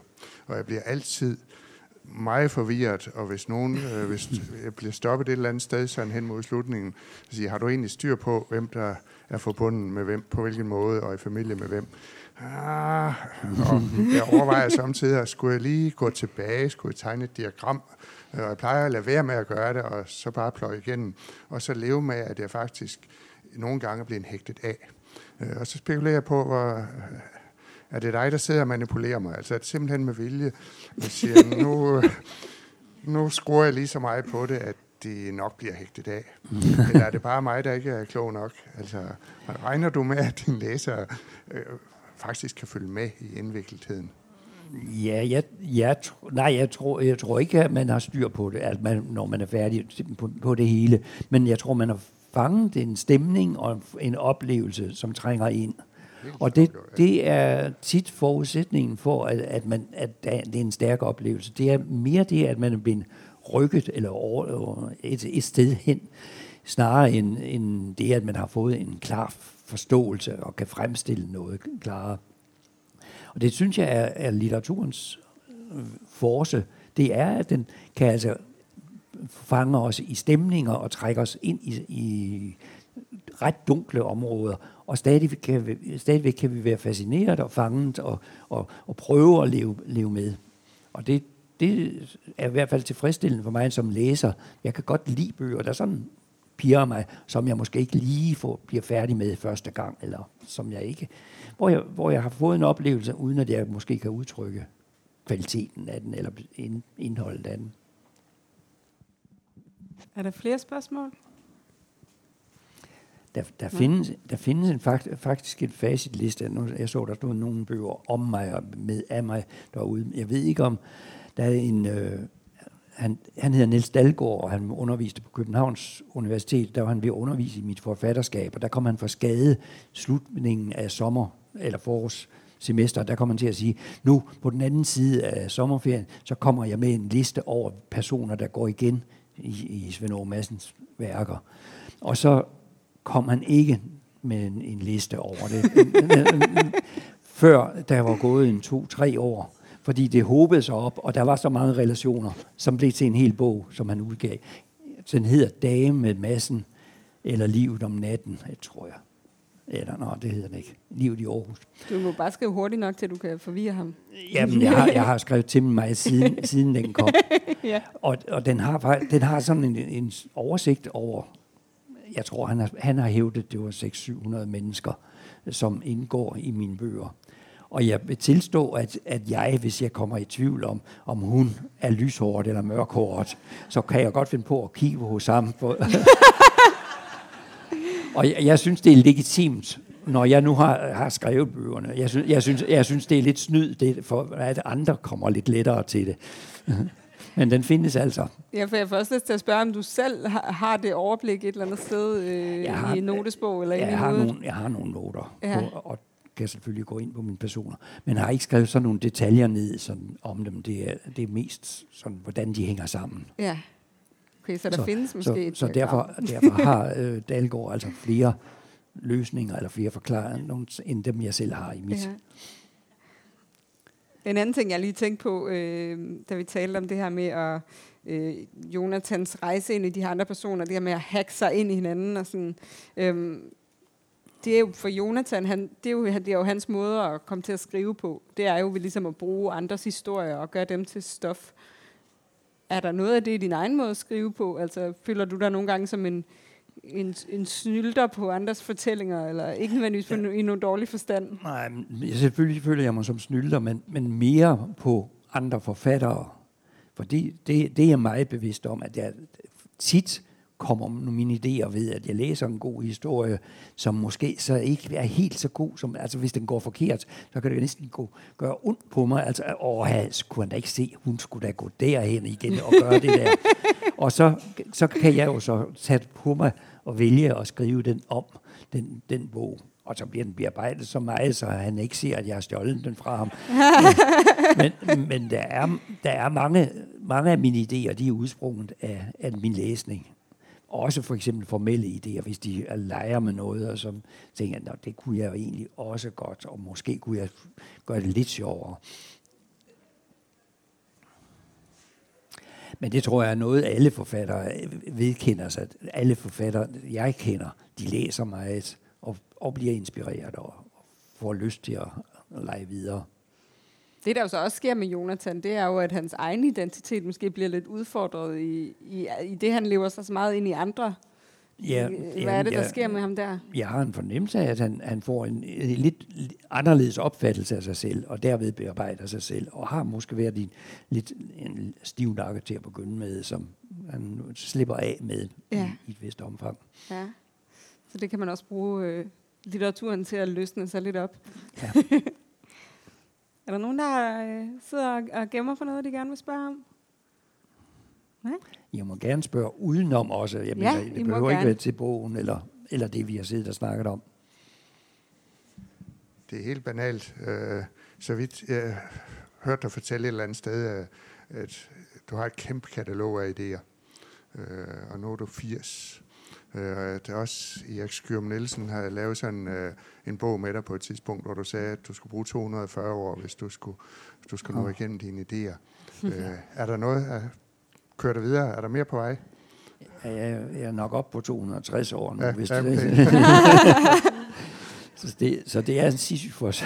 og jeg bliver altid meget forvirret, og hvis nogen øh, hvis jeg bliver stoppet et eller andet sted, sådan hen mod slutningen, så siger har du egentlig styr på, hvem der er forbundet med hvem, på hvilken måde, og i familie med hvem? Ah, og jeg overvejer samtidig, skulle jeg lige gå tilbage, skulle jeg tegne et diagram, og jeg plejer at lade være med at gøre det, og så bare pløje igennem, og så leve med, at jeg faktisk nogle gange bliver hægtet af. Øh, og så spekulerer jeg på, hvor, er det dig, der sidder og manipulerer mig? Altså er det simpelthen med vilje? Jeg siger, [laughs] nu, nu skruer jeg lige så meget på det, at det nok bliver hægtet af. [laughs] Eller er det bare mig, der ikke er klog nok? Altså, regner du med, at din læser øh, faktisk kan følge med i indvikletheden? Ja, jeg, jeg, nej, jeg tror, jeg tror ikke, at man har styr på det, at man, når man er færdig på, på det hele. Men jeg tror, man har fanget en stemning og en oplevelse, som trænger ind. Og det, det er tit forudsætningen for, at, at, man, at det er en stærk oplevelse. Det er mere det, at man er blevet rykket eller over et, et sted hen, snarere end, end det, at man har fået en klar forståelse og kan fremstille noget klarere. Og det synes jeg er, er litteraturens øh, force. Det er, at den kan altså fange os i stemninger og trække os ind i, i ret dunkle områder, og stadigvæk kan vi, stadigvæk kan vi være fascineret og fanget og, og, og prøve at leve, leve med. Og det, det er i hvert fald tilfredsstillende for mig som læser. Jeg kan godt lide bøger, der sådan piger mig, som jeg måske ikke lige får, bliver færdig med første gang, eller som jeg ikke, hvor jeg, hvor jeg har fået en oplevelse, uden at jeg måske kan udtrykke kvaliteten af den, eller indholdet af den. Er der flere spørgsmål? Der, der, ja. findes, der findes en fakt, faktisk en facitliste. Jeg så, der stod nogle bøger om mig og med af mig derude. Jeg ved ikke om, der er en, øh, han, han hedder Niels Dalgaard, og han underviste på Københavns Universitet. Der var han ved at undervise i mit forfatterskab, og der kom han for skade slutningen af sommer, eller forårs semester, der kommer han til at sige, nu på den anden side af sommerferien, så kommer jeg med en liste over personer, der går igen i, i Svend Massens værker. Og så kom han ikke med en, en liste over det, [laughs] før der var gået en to-tre år fordi det håbede sig op, og der var så mange relationer, som blev til en hel bog, som han udgav. Den hedder Dage med massen, eller Livet om natten, tror jeg. Eller, nej, det hedder den ikke. Livet i Aarhus. Du må bare skrive hurtigt nok, til du kan forvirre ham. Jamen, jeg har, jeg har skrevet til mig, siden, [laughs] siden den kom. ja. Og, og den, har, den har sådan en, en oversigt over, jeg tror, han har, han har hævdet, det var 600-700 mennesker, som indgår i mine bøger. Og jeg vil tilstå, at, at jeg, hvis jeg kommer i tvivl om, om hun er lyshåret eller mørkhåret, så kan jeg godt finde på at kigge hos ham. [laughs] og jeg, jeg synes, det er legitimt, når jeg nu har, har skrevet bøgerne. Jeg synes, jeg, synes, jeg synes, det er lidt snyd, det, for at andre kommer lidt lettere til det. [laughs] Men den findes altså. Ja, for jeg får også lyst til at spørge, om du selv har, har det overblik et eller andet sted øh, har, i notesbog eller jeg har nogle, Jeg har nogle noter, ja. på, og kan selvfølgelig gå ind på mine personer, men har ikke skrevet sådan nogle detaljer ned sådan, om dem. Det er, det er mest sådan, hvordan de hænger sammen. Ja. Okay, så der så, findes måske så, et Så derfor, derfor har [laughs] øh, Dalgaard altså flere løsninger eller flere forklaringer, end dem jeg selv har i mit. Ja. En anden ting, jeg lige tænkte på, øh, da vi talte om det her med at øh, Jonathans rejse ind i de her andre personer, det her med at hacke sig ind i hinanden og sådan. Øh, det er jo for Jonathan, han, det, er jo, det er jo hans måde at komme til at skrive på. Det er jo ligesom at bruge andres historier og gøre dem til stof. Er der noget af det i din egen måde at skrive på? Altså, føler du dig nogle gange som en, en, en snylder på andres fortællinger, eller ikke nødvendigvis ja. i nogen dårlig forstand? Nej, selvfølgelig føler jeg mig som snylder, men, men mere på andre forfattere. For det, det, det er jeg meget bevidst om, at jeg tit kommer mine idéer ved, at jeg læser en god historie, som måske så ikke er helt så god, som, altså hvis den går forkert, så kan det næsten gå, gøre ondt på mig, altså, åh, kunne han da ikke se, hun skulle da gå derhen igen og gøre det der. [laughs] og så, så kan jeg jo så tage på mig og vælge at skrive den om, den, den bog. Og så bliver den bearbejdet så meget, så han ikke ser, at jeg har stjålet den fra ham. [laughs] men men der, er, der er mange, mange af mine idéer, de er udsprunget af, af min læsning også for eksempel formelle idéer, hvis de leger med noget, og så tænker jeg, det kunne jeg jo egentlig også godt, og måske kunne jeg gøre det lidt sjovere. Men det tror jeg er noget, alle forfattere vedkender sig. Alle forfattere, jeg kender, de læser meget og, og bliver inspireret og, får lyst til at lege videre. Det, der jo så også sker med Jonathan, det er jo, at hans egen identitet måske bliver lidt udfordret i, i, i det, han lever sig så meget ind i andre. Ja, Hvad er det, der jeg, sker med ham der? Jeg har en fornemmelse af, at han, han får en, en lidt anderledes opfattelse af sig selv, og derved bearbejder sig selv, og har måske været en, lidt en stiv nakke til at begynde med, som han slipper af med ja. i, i et vist omfang. Ja, så det kan man også bruge øh, litteraturen til at løsne sig lidt op. Ja. [laughs] Er der nogen, der øh, sidder og gemmer for noget, de gerne vil spørge om? Nej? Jeg må gerne spørge udenom også. Jeg mener, ja, det behøver ikke være til bogen, eller, eller det, vi har siddet og snakket om. Det er helt banalt. Øh, så vidt jeg hørte dig fortælle et eller andet sted, at du har et kæmpe katalog af idéer. Øh, og nu er du 80. Øh, det er også Erik Skyrm Nielsen har lavet sådan øh, en bog med dig på et tidspunkt, hvor du sagde, at du skulle bruge 240 år, hvis du skulle, hvis du skulle nå igennem dine idéer. [laughs] øh, er der noget, at køre dig videre? Er der mere på vej? Ja, jeg, jeg er nok op på 260 år nu, ja, hvis okay. det [laughs] så, det, så det er en Sisyfos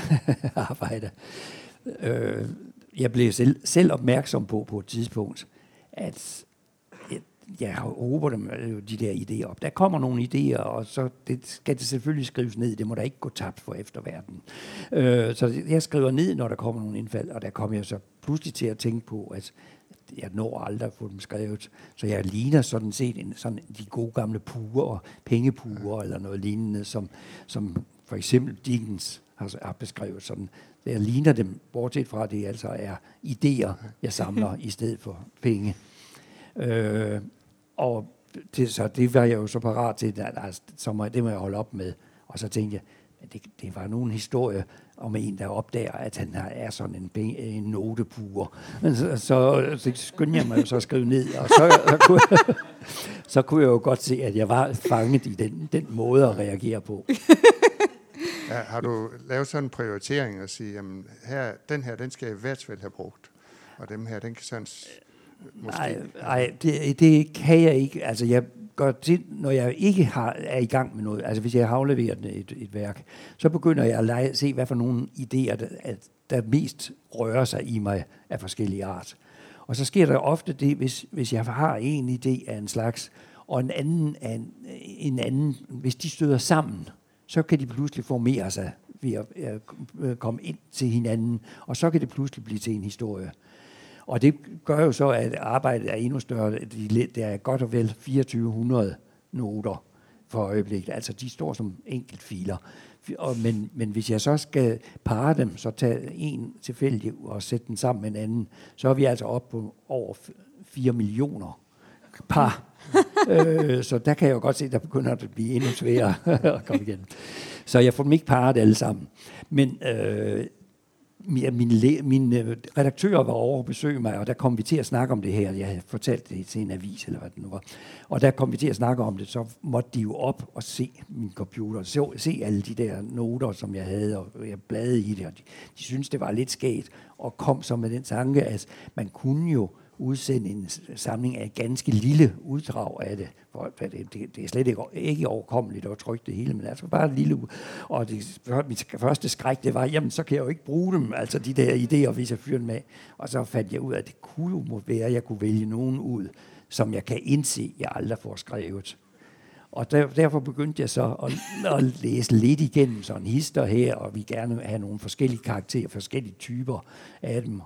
arbejde. Øh, jeg blev selv, selv opmærksom på på et tidspunkt, at jeg håber dem de der idéer op. Der kommer nogle idéer, og så det skal det selvfølgelig skrives ned. Det må da ikke gå tabt for efterverden. Øh, så jeg skriver ned, når der kommer nogle indfald, og der kommer jeg så pludselig til at tænke på, at jeg når aldrig at få dem skrevet. Så jeg ligner sådan set en, sådan de gode gamle puger, pengepuger eller noget lignende, som, som for eksempel Dickens har, har beskrevet sådan. Jeg ligner dem, bortset fra at det altså er idéer, jeg samler [laughs] i stedet for penge. Øh, og det, så det var jeg jo så parat til, at altså, så må, det må jeg holde op med. Og så tænkte jeg, at det, det var nogen historie om en, der opdager, at han er sådan en, en notepuger. Så, så, så skyndte jeg mig så at skrive ned, og så, så, kunne, [laughs] så kunne jeg jo godt se, at jeg var fanget i den, den måde at reagere på. [laughs] Ja, har du lavet sådan en prioritering og sige, jamen her, den her, den skal jeg i hvert fald have brugt, og dem her, den kan sådan Nej, nej det, det kan jeg ikke. Altså, jeg gør det, når jeg ikke har, er i gang med noget. Altså, hvis jeg har afleveret et, et værk, så begynder jeg at lege, se, hvad for nogle idéer, der, der mest rører sig i mig af forskellige art. Og så sker der ofte det, hvis, hvis jeg har en idé af en slags, og en anden af en, en anden, hvis de støder sammen, så kan de pludselig formere sig ved at, at komme ind til hinanden, og så kan det pludselig blive til en historie. Og det gør jo så, at arbejdet er endnu større. Der er godt og vel 2400 noter for øjeblikket. Altså de står som enkeltfiler. Og, men, men hvis jeg så skal parre dem, så tage en tilfældig og sætte den sammen med en anden, så er vi altså op på over 4 millioner par. [laughs] øh, så der kan jeg jo godt se, at der begynder at blive endnu sværere [laughs] at komme igen. Så jeg får dem ikke parret alle sammen. Men øh, min, min min øh, redaktør var over at besøge mig, og der kom vi til at snakke om det her. Jeg havde fortalt det til en avis, eller hvad det nu var. Og der kom vi til at snakke om det, så måtte de jo op og se min computer, se, se alle de der noter, som jeg havde, og jeg bladede i det, og de, de syntes, det var lidt skægt, og kom så med den tanke, at man kunne jo udsende en samling af et ganske lille uddrag af det. For det, det, det er slet ikke, ikke overkommeligt at trykke det hele, men altså bare et lille... Og det, mit første skræk, det var, jamen så kan jeg jo ikke bruge dem, altså de der idéer, hvis jeg fyrer dem af. Og så fandt jeg ud af, at det kunne jo være, at jeg kunne vælge nogen ud, som jeg kan indse, jeg aldrig får skrevet. Og der, derfor begyndte jeg så at, at læse lidt igennem sådan hister her, og vi gerne have nogle forskellige karakterer, forskellige typer af dem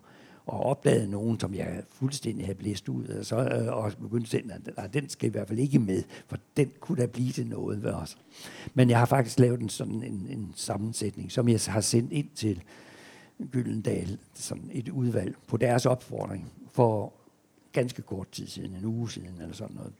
og opdagede nogen, som jeg fuldstændig havde blæst ud, og, så, øh, og begyndte at sige, at den skal i hvert fald ikke med, for den kunne da blive til noget ved os. Men jeg har faktisk lavet en sådan en, en sammensætning, som jeg har sendt ind til Gyldendal, sådan et udvalg på deres opfordring, for ganske kort tid siden, en uge siden eller sådan noget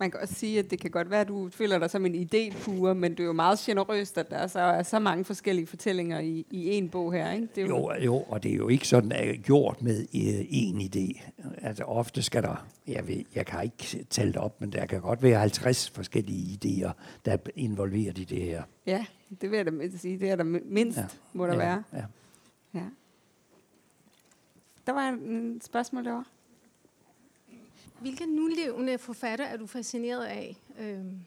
man kan også sige, at det kan godt være, at du føler dig som en idépure, men det er jo meget generøst, at der så er så mange forskellige fortællinger i, i en bog her. Ikke? Det er jo, jo, jo, og det er jo ikke sådan at gjort med øh, én idé. Altså ofte skal der, jeg, ved, jeg kan ikke tælle det op, men der kan godt være 50 forskellige idéer, der er involveret i det her. Ja, det vil jeg da sige. Det er der mindst, ja. må der ja, være. Ja. ja. Der var et spørgsmål derovre. Hvilke nulevende forfatter er du fascineret af? Øhm,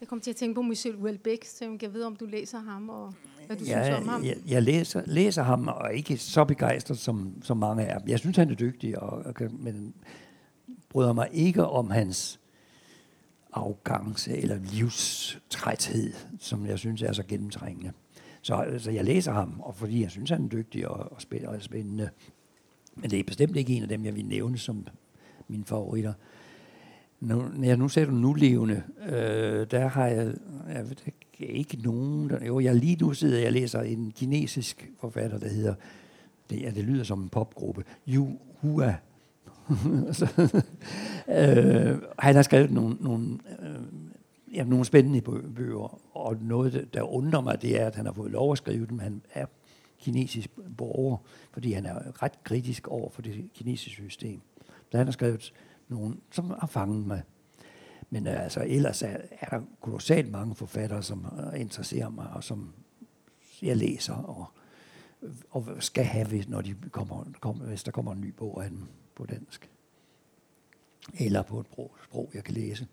jeg kom til at tænke på Michel Houellebecq, så jeg kan vide, om du læser ham, og hvad du ja, synes om ham. Jeg, jeg læser, læser ham, og ikke så begejstret, som, som mange er. Jeg synes, han er dygtig, og, og, men bryder mig ikke om hans arrogance eller livstræthed, som jeg synes er så gennemtrængende. Så altså, jeg læser ham, og fordi jeg synes, han er dygtig og, og spændende. Men det er bestemt ikke en af dem, jeg vil nævne som mine favoritter. Nu, ja, nu ser du nulevende, øh, der har jeg, jeg ved ikke nogen, der, jo, jeg lige nu sidder jeg læser en kinesisk forfatter, der hedder, det, ja, det lyder som en popgruppe, Yu Hua. [laughs] øh, han har skrevet nogle, nogle, øh, ja, nogle spændende bøger, og noget, der undrer mig, det er, at han har fået lov at skrive dem. Han er kinesisk borger, fordi han er ret kritisk over for det kinesiske system. Så han har skrevet nogen, som har fanget mig. Men øh, altså, ellers er, er der kolossalt mange forfattere, som øh, interesserer mig, og som jeg læser, og, og skal have, når de kommer, kommer, hvis der kommer en ny bog af dem på dansk. Eller på et sprog, sprog jeg kan læse.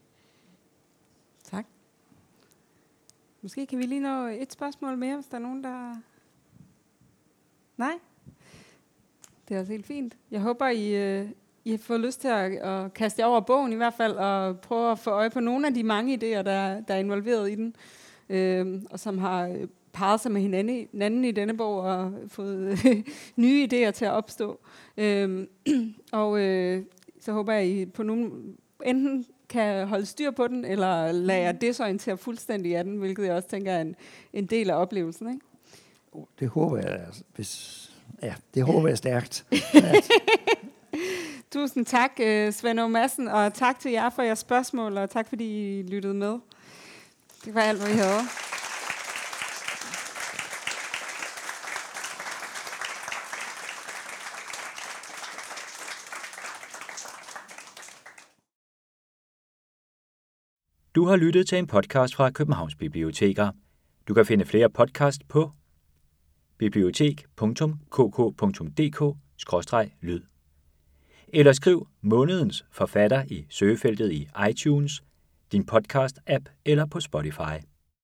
Tak. Måske kan vi lige nå et spørgsmål mere, hvis der er nogen, der... Nej? Det er også helt fint. Jeg håber, I, øh, i får lyst til at, at kaste jer over bogen i hvert fald, og prøve at få øje på nogle af de mange idéer, der, der er involveret i den, øh, og som har parret sig med hinanden, hinanden i denne bog og [laughs] fået nye idéer til at opstå. Øh, [clears throat] og øh, så håber jeg, at I på nogen enten kan holde styr på den, eller lade jer desorientere fuldstændig af den, hvilket jeg også tænker er en, en del af oplevelsen. Ikke? Det håber jeg, hvis, ja, det håber [laughs] jeg stærkt. [laughs] [laughs] Tusind tak, øh, Svend o. Madsen, og tak til jer for jeres spørgsmål, og tak fordi I lyttede med. Det var alt, hvad vi havde. Du har lyttet til en podcast fra Københavns Biblioteker. Du kan finde flere podcast på bibliotek.kk.dk-lyd eller skriv månedens forfatter i søgefeltet i iTunes, din podcast-app eller på Spotify.